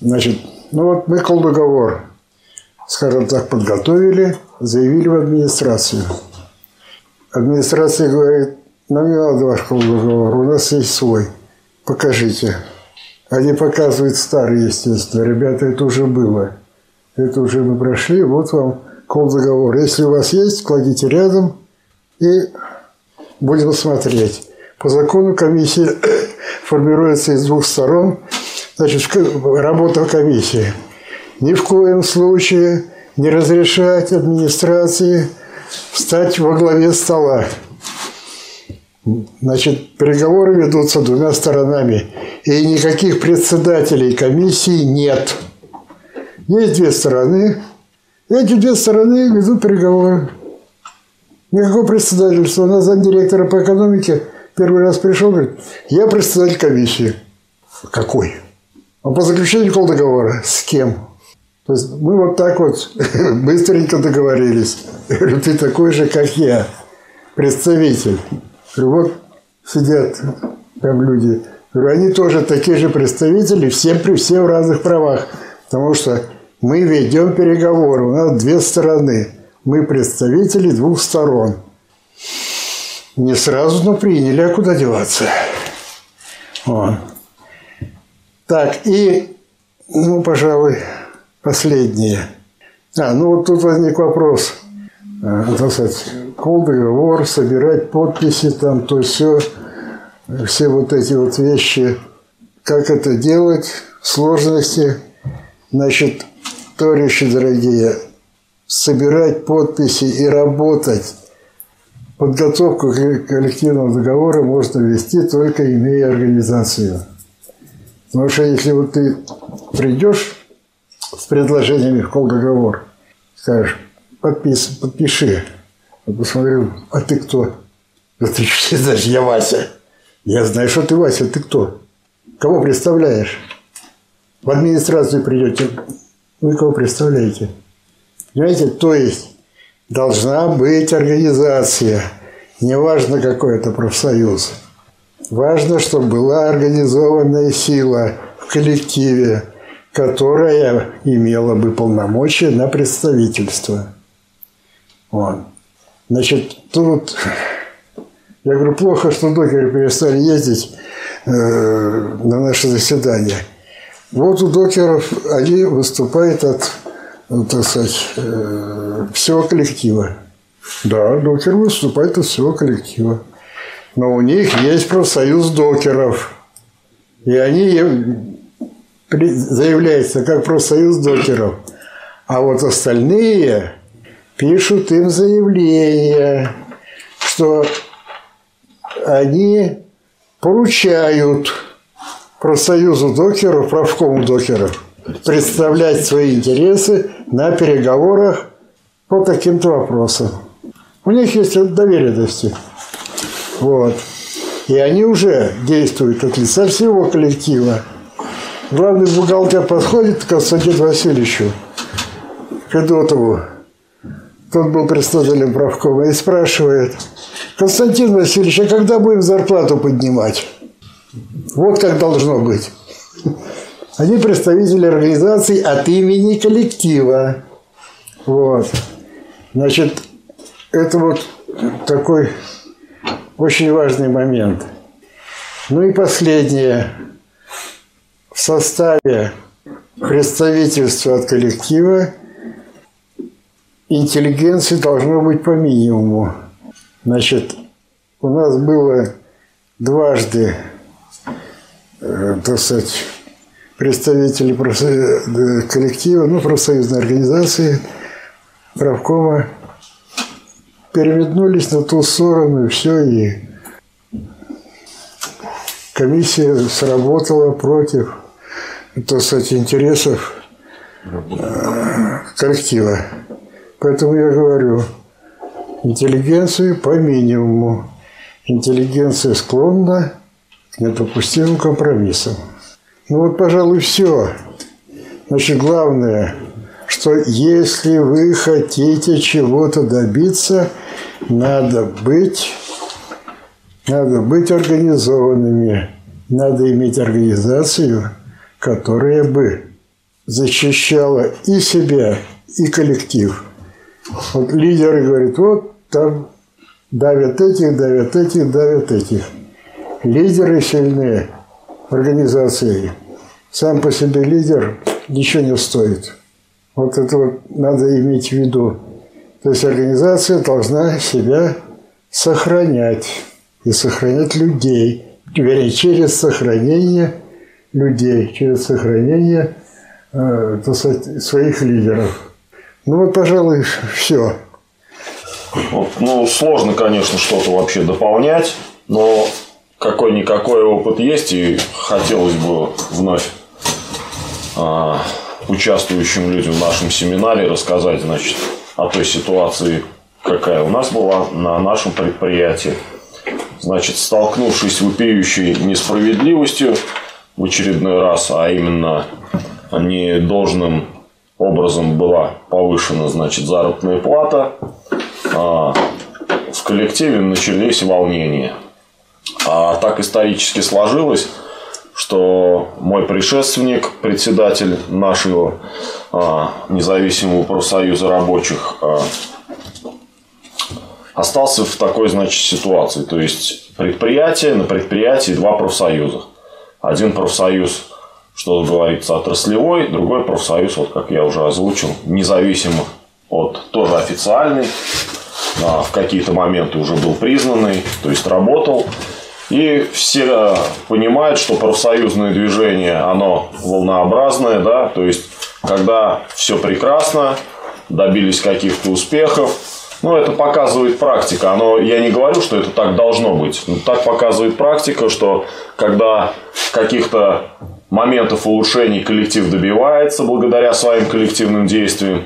значит, ну вот мы колдоговор, скажем так, подготовили, заявили в администрацию. Администрация говорит, нам не надо ваш колдоговор, у нас есть свой, покажите. Они показывают старый, естественно. Ребята, это уже было. Это уже мы прошли, вот вам кол договор. Если у вас есть, кладите рядом и будем смотреть. По закону комиссия формируется из двух сторон. Значит, работа комиссии. Ни в коем случае не разрешать администрации встать во главе стола. Значит, переговоры ведутся двумя сторонами. И никаких председателей комиссии нет. Есть две стороны. Эти две стороны ведут переговоры. Никакого председательства. У нас замдиректора по экономике первый раз пришел, говорит, я председатель комиссии. Какой? А по заключению кол договора. С кем? То есть мы вот так вот <laughs> быстренько договорились. Говорю, ты такой же, как я, представитель. Вот сидят там люди. Они тоже такие же представители, все, при все в разных правах. Потому что мы ведем переговоры, у нас две стороны. Мы представители двух сторон. Не сразу, но приняли, а куда деваться? Вот. Так, и, ну, пожалуй, последнее. А, ну вот тут возник вопрос – так сказать, кол договор, собирать подписи, там, то все, все вот эти вот вещи. Как это делать, сложности. Значит, товарищи дорогие, собирать подписи и работать. Подготовку коллективного договора можно вести только имея организацию. Потому что если вот ты придешь с предложениями в договор, скажешь, подпис, подпиши. Я посмотрел, а ты кто? Да ты что знаешь, я Вася. Я знаю, что ты Вася, ты кто? Кого представляешь? В администрацию придете. Вы кого представляете? Понимаете, то есть должна быть организация. Неважно, какой это профсоюз. Важно, чтобы была организованная сила в коллективе, которая имела бы полномочия на представительство. Вот. Значит, тут я говорю, плохо, что докеры перестали ездить э, на наши заседания. Вот у докеров они выступают от, так сказать, э, всего коллектива. Да, докер выступает от всего коллектива. Но у них есть профсоюз докеров. И они заявляются как профсоюз докеров. А вот остальные пишут им заявление, что они поручают профсоюзу докеров, правкому докеров представлять свои интересы на переговорах по таким-то вопросам. У них есть доверенности. Вот. И они уже действуют от лица всего коллектива. Главный бухгалтер подходит к Константину Васильевичу Федотову тот был представителем правкома, и спрашивает, Константин Васильевич, а когда будем зарплату поднимать? Вот как должно быть. Они представители организации от имени коллектива. Вот. Значит, это вот такой очень важный момент. Ну и последнее. В составе представительства от коллектива интеллигенции должно быть по минимуму. Значит, у нас было дважды, э, так сказать, представители профсоюз... коллектива, ну, профсоюзной организации, правкома, переметнулись на ту сторону, и все, и комиссия сработала против, так сказать, интересов э, коллектива. Поэтому я говорю, интеллигенцию по минимуму. Интеллигенция склонна к недопустимым компромиссам. Ну вот, пожалуй, все. Значит, главное, что если вы хотите чего-то добиться, надо быть, надо быть организованными, надо иметь организацию, которая бы защищала и себя, и коллектив. Вот лидеры говорят, вот там давят этих, давят этих, давят этих. Лидеры сильные организации. Сам по себе лидер ничего не стоит. Вот это вот надо иметь в виду. То есть организация должна себя сохранять и сохранять людей. Вернее, через сохранение людей, через сохранение э, своих лидеров. Ну вот, пожалуй, все. Ну, сложно, конечно, что-то вообще дополнять, но какой-никакой опыт есть, и хотелось бы вновь а, участвующим людям в нашем семинаре рассказать, значит, о той ситуации, какая у нас была на нашем предприятии. Значит, столкнувшись с вопиющей несправедливостью в очередной раз, а именно недолжным образом была повышена, значит, заработная плата, а, в коллективе начались волнения. А так исторически сложилось, что мой предшественник, председатель нашего а, независимого профсоюза рабочих, а, остался в такой, значит, ситуации. То есть предприятие, на предприятии два профсоюза. Один профсоюз что говорится, отраслевой, другой профсоюз, вот как я уже озвучил, независимых от тоже официальный, а в какие-то моменты уже был признанный, то есть работал. И все понимают, что профсоюзное движение, оно волнообразное, да, то есть когда все прекрасно, добились каких-то успехов, ну, это показывает практика. Оно, я не говорю, что это так должно быть. Но так показывает практика, что когда каких-то моментов улучшений коллектив добивается благодаря своим коллективным действиям,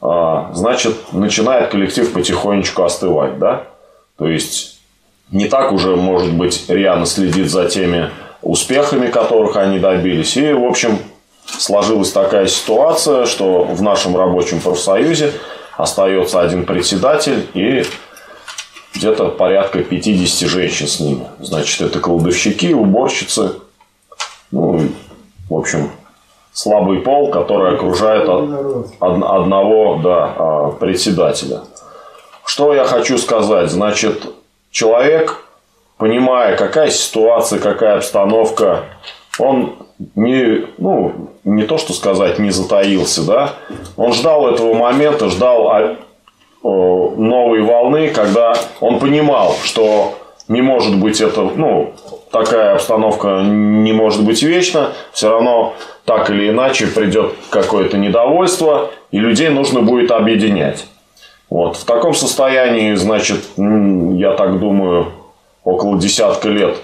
а, значит, начинает коллектив потихонечку остывать, да? То есть, не так уже, может быть, рьяно следит за теми успехами, которых они добились. И, в общем, сложилась такая ситуация, что в нашем рабочем профсоюзе остается один председатель и где-то порядка 50 женщин с ними. Значит, это кладовщики, уборщицы, ну, в общем, слабый пол, который окружает одного да, а, председателя. Что я хочу сказать? Значит, человек, понимая, какая ситуация, какая обстановка, он не, ну, не то что сказать, не затаился, да, он ждал этого момента, ждал а, новой волны, когда он понимал, что не может быть это, ну, такая обстановка не может быть вечна, все равно так или иначе придет какое-то недовольство, и людей нужно будет объединять. Вот. В таком состоянии, значит, я так думаю, около десятка лет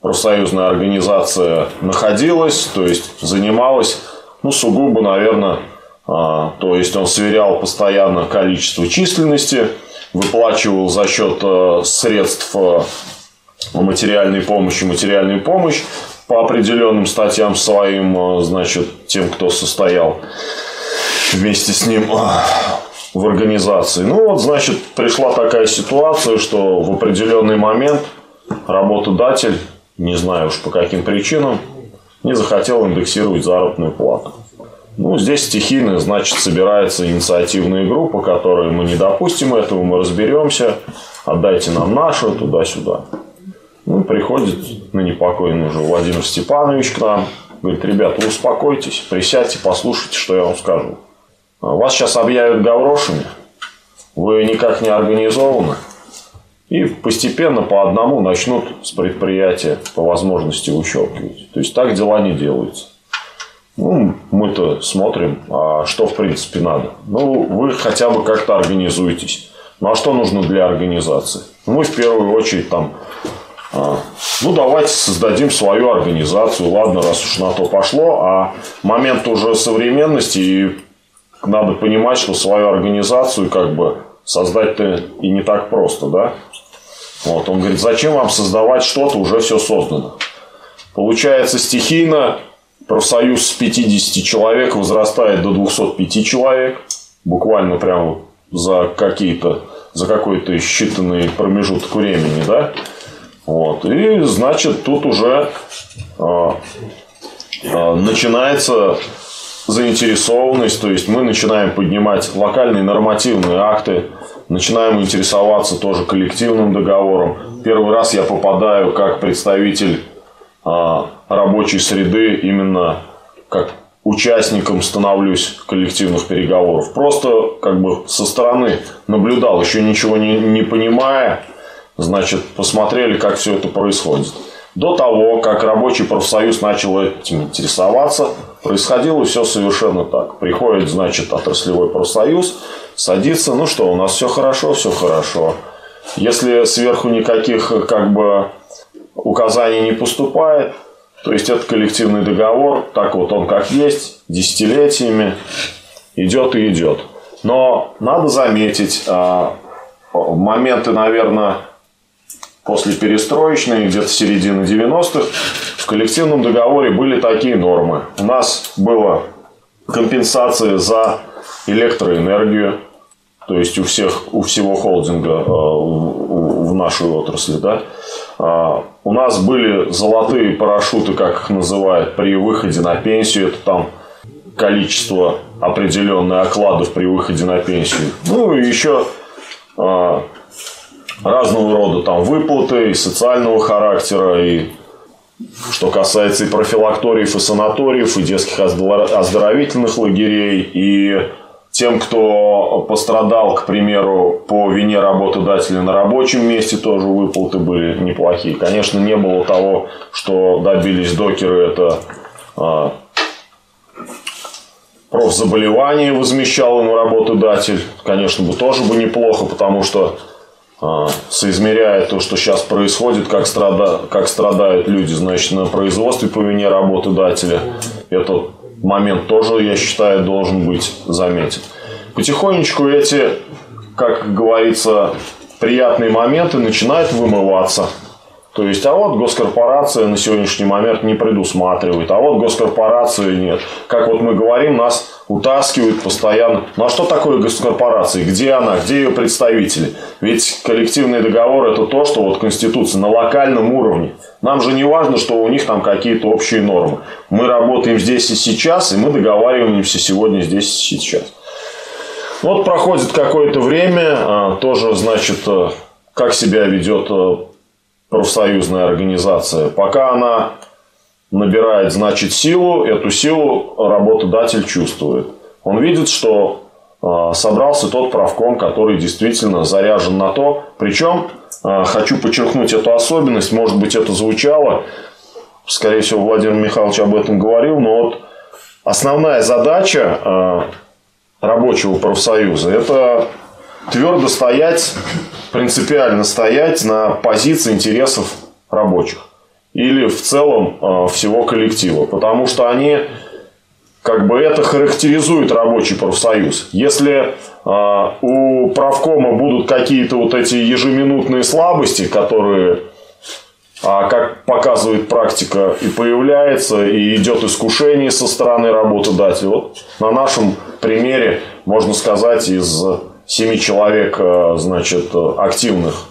профсоюзная организация находилась, то есть занималась, ну, сугубо, наверное, а, то есть он сверял постоянно количество численности, выплачивал за счет э, средств э, материальной помощи, материальную помощь по определенным статьям своим, э, значит, тем, кто состоял вместе с ним в организации. Ну вот, значит, пришла такая ситуация, что в определенный момент работодатель, не знаю уж по каким причинам, не захотел индексировать заработную плату. Ну, здесь стихийно, значит, собирается инициативная группа, которая мы не допустим этого, мы разберемся, отдайте нам нашу, туда-сюда. Ну, приходит на непокойный уже Владимир Степанович к нам. Говорит, ребята, успокойтесь, присядьте, послушайте, что я вам скажу. Вас сейчас объявят гаврошами, вы никак не организованы. И постепенно по одному начнут с предприятия по возможности выщелкивать. То есть так дела не делаются. Ну, мы-то смотрим, а что в принципе надо. Ну, вы хотя бы как-то организуетесь. Ну, а что нужно для организации? Мы в первую очередь там, а, ну, давайте создадим свою организацию. Ладно, раз уж на то пошло. А момент уже современности, и надо понимать, что свою организацию как бы создать-то и не так просто, да? Вот, он говорит, зачем вам создавать что-то, уже все создано. Получается, стихийно профсоюз с 50 человек возрастает до 205 человек. Буквально прямо за какие-то за какой-то считанный промежуток времени, да, вот, и значит тут уже э, э, начинается заинтересованность, то есть мы начинаем поднимать локальные нормативные акты, начинаем интересоваться тоже коллективным договором. Первый раз я попадаю как представитель а, рабочей среды именно как участником становлюсь коллективных переговоров. Просто как бы со стороны наблюдал, еще ничего не, не понимая, значит, посмотрели, как все это происходит. До того, как рабочий профсоюз начал этим интересоваться, происходило все совершенно так. Приходит, значит, отраслевой профсоюз, садится, ну что, у нас все хорошо, все хорошо. Если сверху никаких как бы указаний не поступает, то есть это коллективный договор, так вот он как есть, десятилетиями идет и идет. Но надо заметить, а, моменты, наверное, после перестроечной, где-то середины 90-х, в коллективном договоре были такие нормы. У нас была компенсация за электроэнергию, то есть у всех, у всего холдинга э, в нашей отрасли, да, а, у нас были золотые парашюты, как их называют, при выходе на пенсию. Это там количество определенных окладов при выходе на пенсию. Ну и еще а, разного рода там выплаты и социального характера, и что касается и профилакториев, и санаториев, и детских оздоровительных лагерей, и тем, кто пострадал, к примеру, по вине работодателя на рабочем месте, тоже выплаты были неплохие. Конечно, не было того, что добились докеры, это а, профзаболевание возмещал ему работодатель. Конечно, бы тоже бы неплохо, потому что соизмеряя то, что сейчас происходит, как, страда, как страдают люди, значит, на производстве по вине работодателя, это момент тоже, я считаю, должен быть заметен. Потихонечку эти, как говорится, приятные моменты начинают вымываться. То есть, а вот госкорпорация на сегодняшний момент не предусматривает, а вот госкорпорации нет. Как вот мы говорим, нас утаскивают постоянно. Ну а что такое госкорпорация? Где она? Где ее представители? Ведь коллективный договор это то, что вот Конституция на локальном уровне. Нам же не важно, что у них там какие-то общие нормы. Мы работаем здесь и сейчас, и мы договариваемся сегодня здесь и сейчас. Вот проходит какое-то время, а, тоже, значит, э, как себя ведет э, профсоюзная организация. Пока она набирает, значит, силу, эту силу работодатель чувствует. Он видит, что э, собрался тот правком, который действительно заряжен на то. Причем, э, хочу подчеркнуть эту особенность, может быть, это звучало, скорее всего, Владимир Михайлович об этом говорил, но вот основная задача э, рабочего профсоюза – это твердо стоять, принципиально стоять на позиции интересов рабочих или в целом э, всего коллектива, потому что они как бы это характеризует рабочий профсоюз. Если э, у правкома будут какие-то вот эти ежеминутные слабости, которые, а как показывает практика, и появляется, и идет искушение со стороны работодателя. Вот на нашем примере можно сказать из семи человек, э, значит, активных,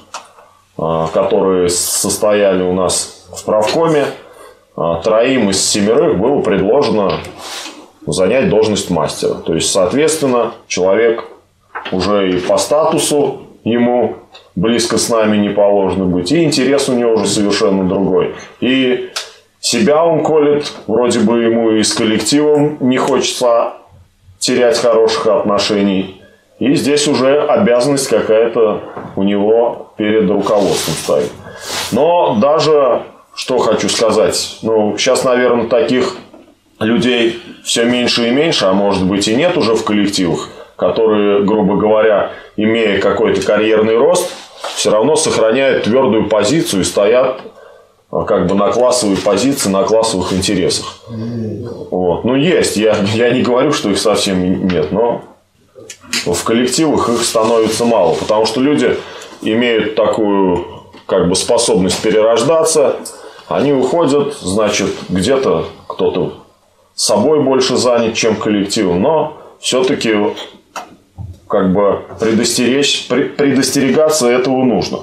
э, которые состояли у нас в правкоме, э, троим из семерых было предложено занять должность мастера. То есть, соответственно, человек уже и по статусу ему близко с нами не положено быть, и интерес у него уже совершенно другой. И себя он колет, вроде бы ему и с коллективом не хочется терять хороших отношений. И здесь уже обязанность какая-то у него перед руководством стоит. Но даже, что хочу сказать, ну, сейчас, наверное, таких людей все меньше и меньше, а может быть и нет уже в коллективах, которые, грубо говоря, имея какой-то карьерный рост, все равно сохраняют твердую позицию и стоят а, как бы на классовой позиции, на классовых интересах. Вот. Ну, есть. Я, я не говорю, что их совсем нет, но в коллективах их становится мало, потому что люди имеют такую как бы способность перерождаться, они уходят, значит, где-то кто-то собой больше занят, чем коллективом, но все-таки как бы предостеречь, предостерегаться этого нужно.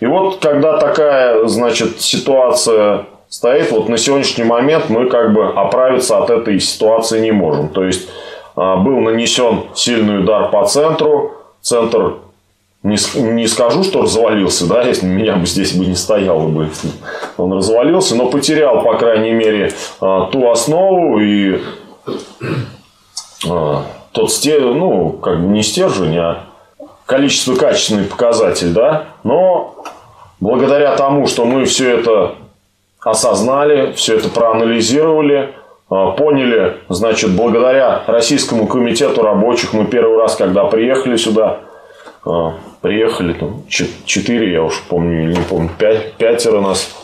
И вот когда такая, значит, ситуация стоит, вот на сегодняшний момент мы как бы оправиться от этой ситуации не можем. То есть был нанесен сильный удар по центру, центр не, скажу, что развалился, да, если меня бы здесь бы не стояло бы, он развалился, но потерял, по крайней мере, а, ту основу и а, тот стержень, ну, как бы не стержень, а количество качественный показатель, да, но благодаря тому, что мы все это осознали, все это проанализировали, а, поняли, значит, благодаря Российскому комитету рабочих, мы первый раз, когда приехали сюда, приехали там четыре, я уж помню, не помню, пять, пятеро нас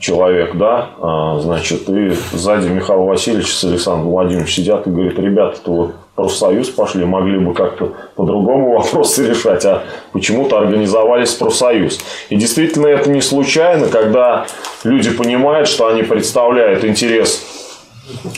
человек, да, а, значит, и сзади Михаил Васильевич с Александром Владимировичем сидят и говорят, ребята-то вот профсоюз пошли, могли бы как-то по-другому вопросы решать, а почему-то организовались профсоюз. И действительно это не случайно, когда люди понимают, что они представляют интерес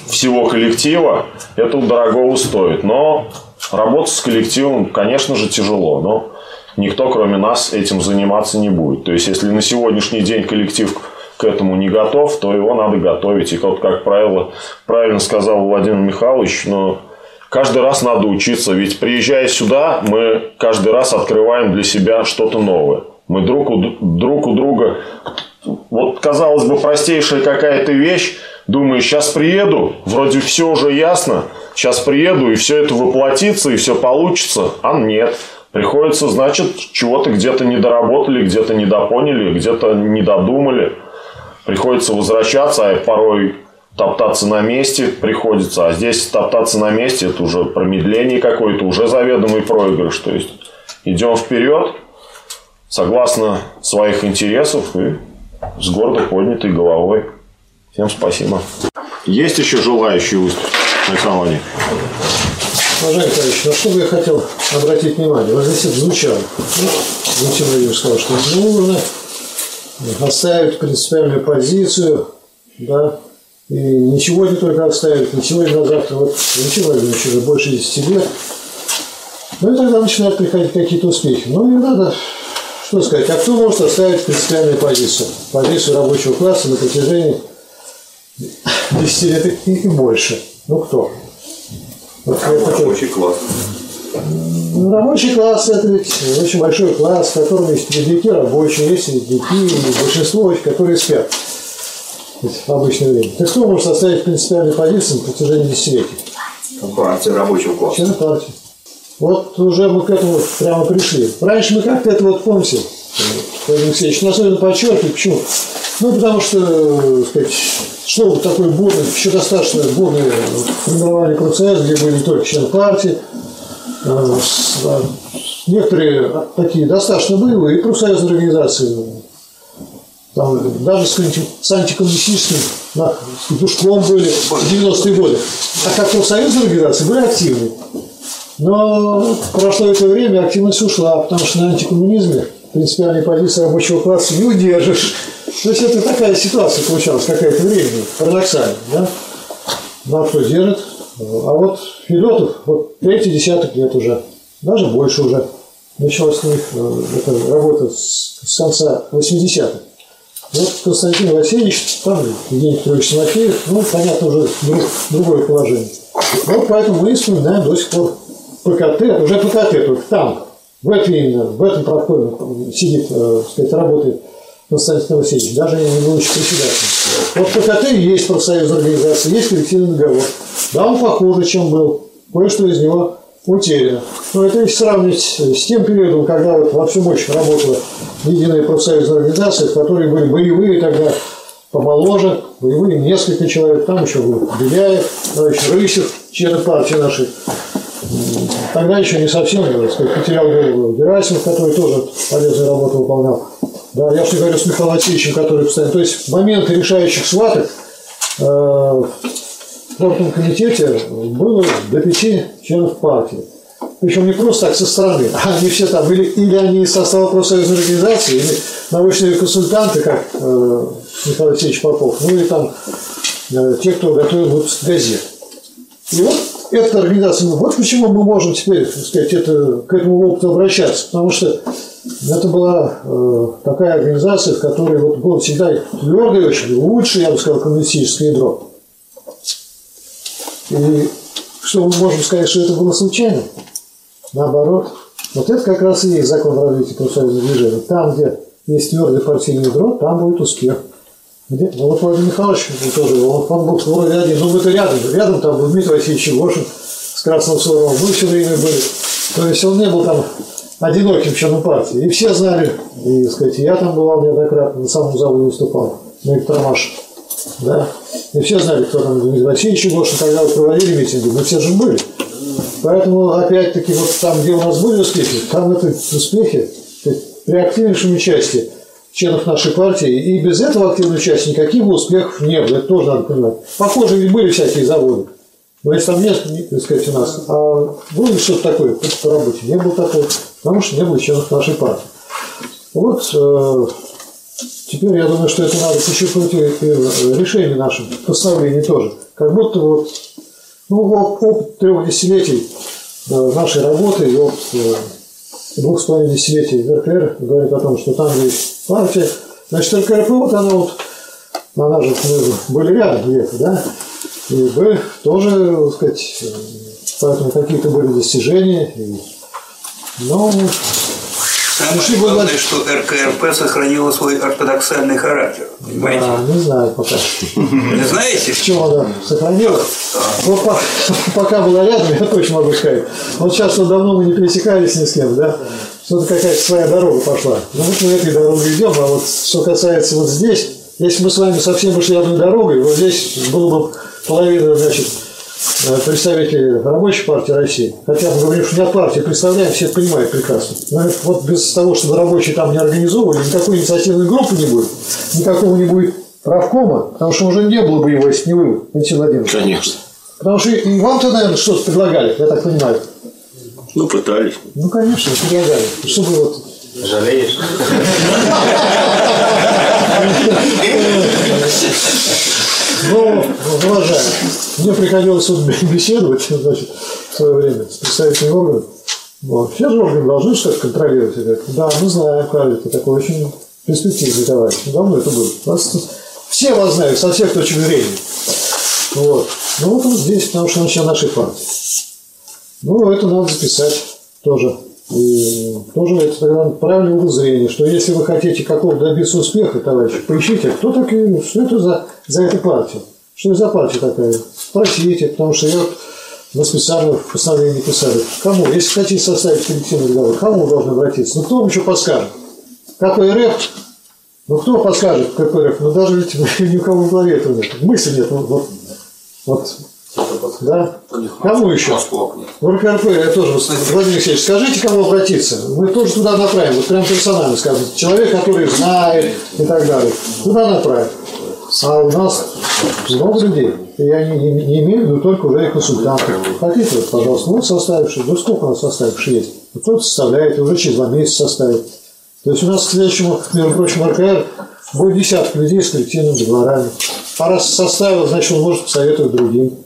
всего коллектива, это дорого стоит. Но работать с коллективом, конечно же, тяжело. Но никто, кроме нас, этим заниматься не будет. То есть, если на сегодняшний день коллектив к этому не готов, то его надо готовить. И вот, как правило, правильно сказал Владимир Михайлович, но каждый раз надо учиться. Ведь приезжая сюда, мы каждый раз открываем для себя что-то новое. Мы друг у, друг у друга... Вот, казалось бы, простейшая какая-то вещь. Думаю, сейчас приеду, вроде все уже ясно. Сейчас приеду, и все это воплотится, и все получится. А нет. Приходится, значит, чего-то где-то недоработали, где-то недопоняли, где-то недодумали. Приходится возвращаться, а порой топтаться на месте приходится. А здесь топтаться на месте – это уже промедление какое-то, уже заведомый проигрыш. То есть, идем вперед, согласно своих интересов и с гордо поднятой головой. Всем спасибо. Есть еще желающие выступить, Александр Владимирович? Уважаемый товарищ, на что бы я хотел обратить внимание? Вот здесь это звучало. Ну, Валентин Владимирович сказал, что нужно оставить принципиальную позицию, да, и не сегодня только оставить, не сегодня, а завтра. Вот Валентин Владимирович уже больше 10 лет. Ну и тогда начинают приходить какие-то успехи. Ну и надо, что сказать, а кто может оставить принципиальную позицию? Позицию рабочего класса на протяжении 10 лет и больше. Ну кто? Вот рабочий класс. Ну, рабочий класс – это ведь очень большой класс, в котором есть средневеки рабочие, есть средневеки, и большинство, которые спят в обычное время. Так кто может составить принципиальную позицию на протяжении десятилетий? Партия рабочего класса. Члены партии. Вот уже мы к этому прямо пришли. Раньше мы как-то это вот помните, Владимир Алексеевич, но особенно подчеркиваю, почему? Ну, потому что, сказать, что такой бурный, еще достаточно бурный формирование процесс, где были только члены партии, а, некоторые такие достаточно боевые профсоюзные организации, там, даже с, с антикоммунистическим душком были в 90-е годы. А как профсоюзные организации были активны. Но прошло это время, активность ушла, потому что на антикоммунизме принципиальные позиции рабочего класса не удержишь. То есть это такая ситуация получалась какое-то время, парадоксально, да? Ну, а держит? А вот Федотов, вот третий десяток лет уже, даже больше уже. Началась у них э, эта работа с, с конца 80-х. Вот Константин Васильевич, там Евгений Петрович Тимофеев, ну, понятно, уже друг, другое положение. Вот поэтому мы вспоминаем до сих пор ПКТ, уже ПКТ, только там, в именно, в этом проходе сидит, э, сказать, работает Константин Васильевич, даже не будучи председателем. Вот ПКТ есть профсоюзная организация, есть коллективный договор. Да, он похуже, чем был. Кое-что из него утеряно. Но это если сравнить с тем периодом, когда вот во всю мощь работала единая профсоюзная организация, в которой были боевые тогда помоложе, боевые несколько человек, там еще был Беляев, товарищ Рысев, члены партии нашей. Тогда еще не совсем, так сказать, потерял голову Герасимов, который тоже полезную работу выполнял. Да, я что говорю с Михаилом Васильевичем, который постоянно... То есть моменты решающих схваток э, в спортном комитете было до пяти членов партии. Причем не просто так со стороны, а <laughs> они все там, или, или они из состава профсоюзной организации, или научные консультанты, как э, Михаил Васильевич Попов, ну или там э, те, кто готовил выпуск газет. И вот эта организация, вот почему мы можем теперь, так сказать, это, к этому опыту обращаться, потому что это была э, такая организация, в которой вот было всегда твердое, очень лучшее, я бы сказал, коммунистическое ядро. И что мы можем сказать, что это было случайно? Наоборот. Вот это как раз и есть закон развития профсоюзного движения. Там, где есть твердый партийный ядро, там будет успех. Где? Ну вот Владимир Михайлович ну, тоже, он, он был вроде один, ну это рядом, рядом там был Дмитрий Васильевич Егошин с Красным Суровым, мы все время были. То есть он не был там одиноким членом партии. И все знали, и, так сказать, я там бывал неоднократно, на самом заводе выступал, на Электромаш. Да? И все знали, кто там Дмитрий Васильевич Егошин, когда вы проводили митинги, мы все же были. Поэтому, опять-таки, вот там, где у нас были успехи, там это успехи при активнейшем участии членов нашей партии. И без этого активного участия никаких успехов не было. Это тоже надо понимать. Похоже, ведь были всякие заводы. Но если там нет, так сказать, у нас, а было что-то такое по работе? Не было такого, потому что не было членов нашей партии. Вот э, теперь я думаю, что это надо подчеркнуть и решение нашим постановлений тоже. Как будто вот ну, опыт трех десятилетий нашей работы и опыт э, двух с половиной десятилетий в РКР говорит о том, что там есть партия. Значит, РКРП, вот она вот, она же, были рядом где-то, да, и Б тоже, так сказать, поэтому какие-то были достижения. И, ну, Самое главное, что РКРП сохранила свой ортодоксальный характер. Понимаете? А, не знаю пока. Не знаете? Чего она сохранила? Вот <laughs> пока была рядом, я точно могу сказать. Вот сейчас давно мы не пересекались ни с кем, да? Что-то какая-то своя дорога пошла. Ну вот мы этой дорогой идем, а вот что касается вот здесь, если мы с вами совсем ушли одной дорогой, вот здесь было бы половина, значит, представители рабочей партии России, хотя мы говорим, что не от партии представляем, все это понимают прекрасно. Но вот без того, чтобы рабочие там не организовывали, никакой инициативной группы не будет, никакого не будет правкома, потому что уже не было бы его, если не вы, Валентин Владимирович. Конечно. Потому что и вам-то, наверное, что-то предлагали, я так понимаю. Ну, пытались. Ну, конечно, предлагали. Чтобы вот Жалеешь? Ну, уважаемый, мне приходилось вот <laughs> беседовать, значит, в свое время с представителями органов. Вот. Все же органы должны что-то контролировать. Это. Да, мы знаем, Карл, это такой очень перспективный товарищ. Давно это было. Вас, все вас знают, со всех точек зрения. Вот. Ну, вот он здесь, потому что он член нашей партии. Ну, это надо записать тоже. И тоже это тогда правильное угол что если вы хотите какого-то добиться успеха, товарищи, поищите, кто такие, что это за, за эта партия, что это за партия такая, спросите, потому что я мы специально в постановлении писали, кому, если хотите составить коллективный договор, кому должны обратиться, ну кто вам еще подскажет, какой РФ, ну кто подскажет, какой РФ, ну даже ведь <laughs> ни у кого в голове этого нет, мысли нет, вот, вот, вот да? Кому еще? В РКРП я тоже, Владимир Алексеевич, скажите, кому обратиться. Мы тоже туда направим, вот прям персонально скажем. Человек, который знает и так далее. Туда направим. А у нас много людей. Я не, не, не имею в виду только уже и консультантов. Хотите, вот, пожалуйста, вот составившие. Да сколько у нас составивших есть? Кто-то составляет, уже через два месяца составит. То есть у нас к следующему, между прочим, РКР будет десяток людей с коллективными договорами. А раз составил, значит, он может посоветовать другим.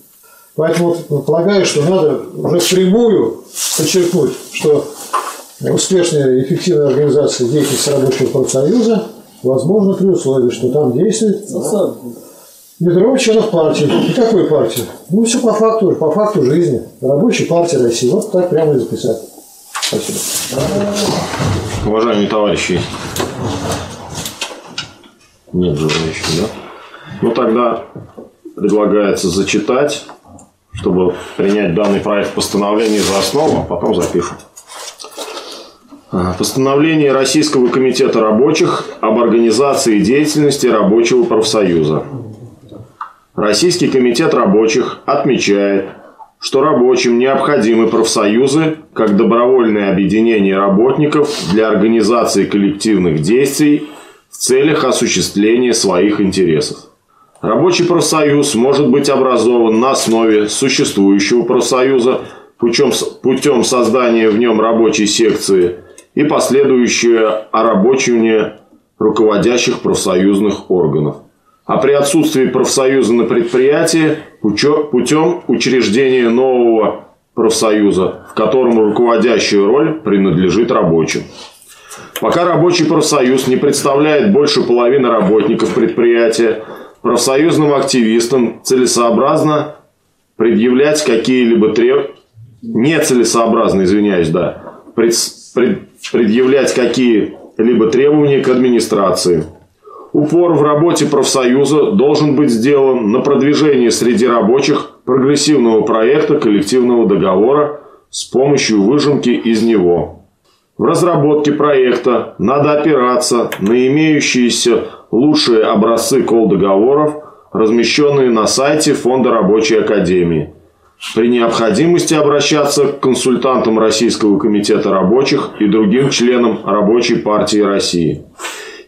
Поэтому полагаю, что надо уже впрямую подчеркнуть, что успешная и эффективная организация деятельности рабочего профсоюза возможно при условии, что там действует ядро членов партии. И какой партии? Ну, все по факту, по факту жизни. Рабочей партии России. Вот так прямо и записать. Спасибо. Уважаемые товарищи, нет желающих, да? Ну, тогда предлагается зачитать чтобы принять данный проект постановления за основу, а потом запишем. А, Постановление Российского комитета рабочих об организации деятельности рабочего профсоюза. Российский комитет рабочих отмечает, что рабочим необходимы профсоюзы как добровольное объединение работников для организации коллективных действий в целях осуществления своих интересов. Рабочий профсоюз может быть образован на основе существующего профсоюза путем, путем создания в нем рабочей секции и последующее орабочивание руководящих профсоюзных органов. А при отсутствии профсоюза на предприятии путем учреждения нового профсоюза, в котором руководящая роль принадлежит рабочим. Пока рабочий профсоюз не представляет больше половины работников предприятия, профсоюзным активистам целесообразно предъявлять какие-либо требования, нецелесообразно, извиняюсь, да, пред, пред, предъявлять какие-либо требования к администрации. Упор в работе профсоюза должен быть сделан на продвижение среди рабочих прогрессивного проекта коллективного договора с помощью выжимки из него. В разработке проекта надо опираться на имеющиеся лучшие образцы кол-договоров, размещенные на сайте Фонда рабочей академии. При необходимости обращаться к консультантам Российского комитета рабочих и другим членам Рабочей партии России,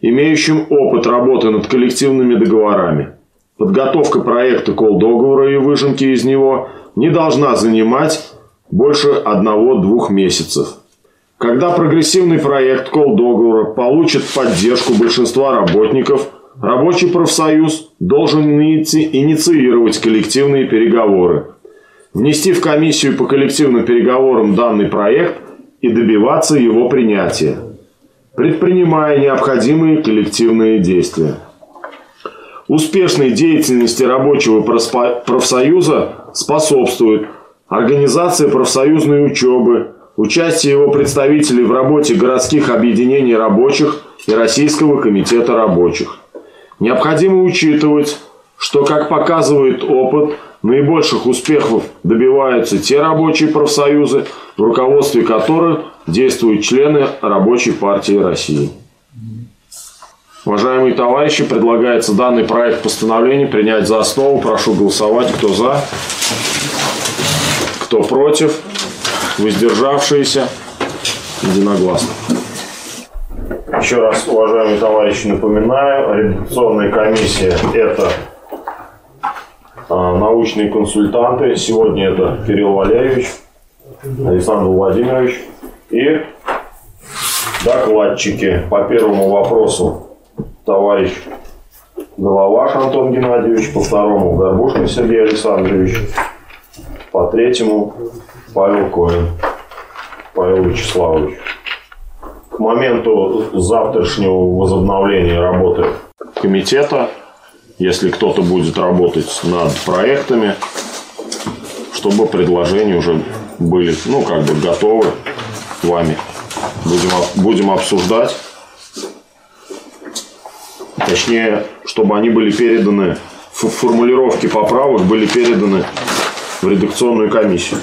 имеющим опыт работы над коллективными договорами. Подготовка проекта кол-договора и выжимки из него не должна занимать больше одного-двух месяцев. Когда прогрессивный проект кол-договора получит поддержку большинства работников, рабочий профсоюз должен инициировать коллективные переговоры, внести в комиссию по коллективным переговорам данный проект и добиваться его принятия, предпринимая необходимые коллективные действия. Успешной деятельности рабочего профсоюза способствует организация профсоюзной учебы, участие его представителей в работе городских объединений рабочих и Российского комитета рабочих. Необходимо учитывать, что, как показывает опыт, наибольших успехов добиваются те рабочие профсоюзы, в руководстве которых действуют члены Рабочей партии России. Уважаемые товарищи, предлагается данный проект постановления принять за основу. Прошу голосовать. Кто за? Кто против? Воздержавшиеся? Единогласно. Еще раз, уважаемые товарищи, напоминаю, редакционная комиссия – это а, научные консультанты. Сегодня это Кирилл Валерьевич, Александр Владимирович и докладчики по первому вопросу товарищ Головаш Антон Геннадьевич, по второму Горбушкин Сергей Александрович, по третьему Павел Коин, Павел Вячеславович. К моменту завтрашнего возобновления работы комитета, если кто-то будет работать над проектами, чтобы предложения уже были, ну, как бы готовы вами. Будем, будем обсуждать. Точнее, чтобы они были переданы, формулировки поправок были переданы в редакционную комиссию.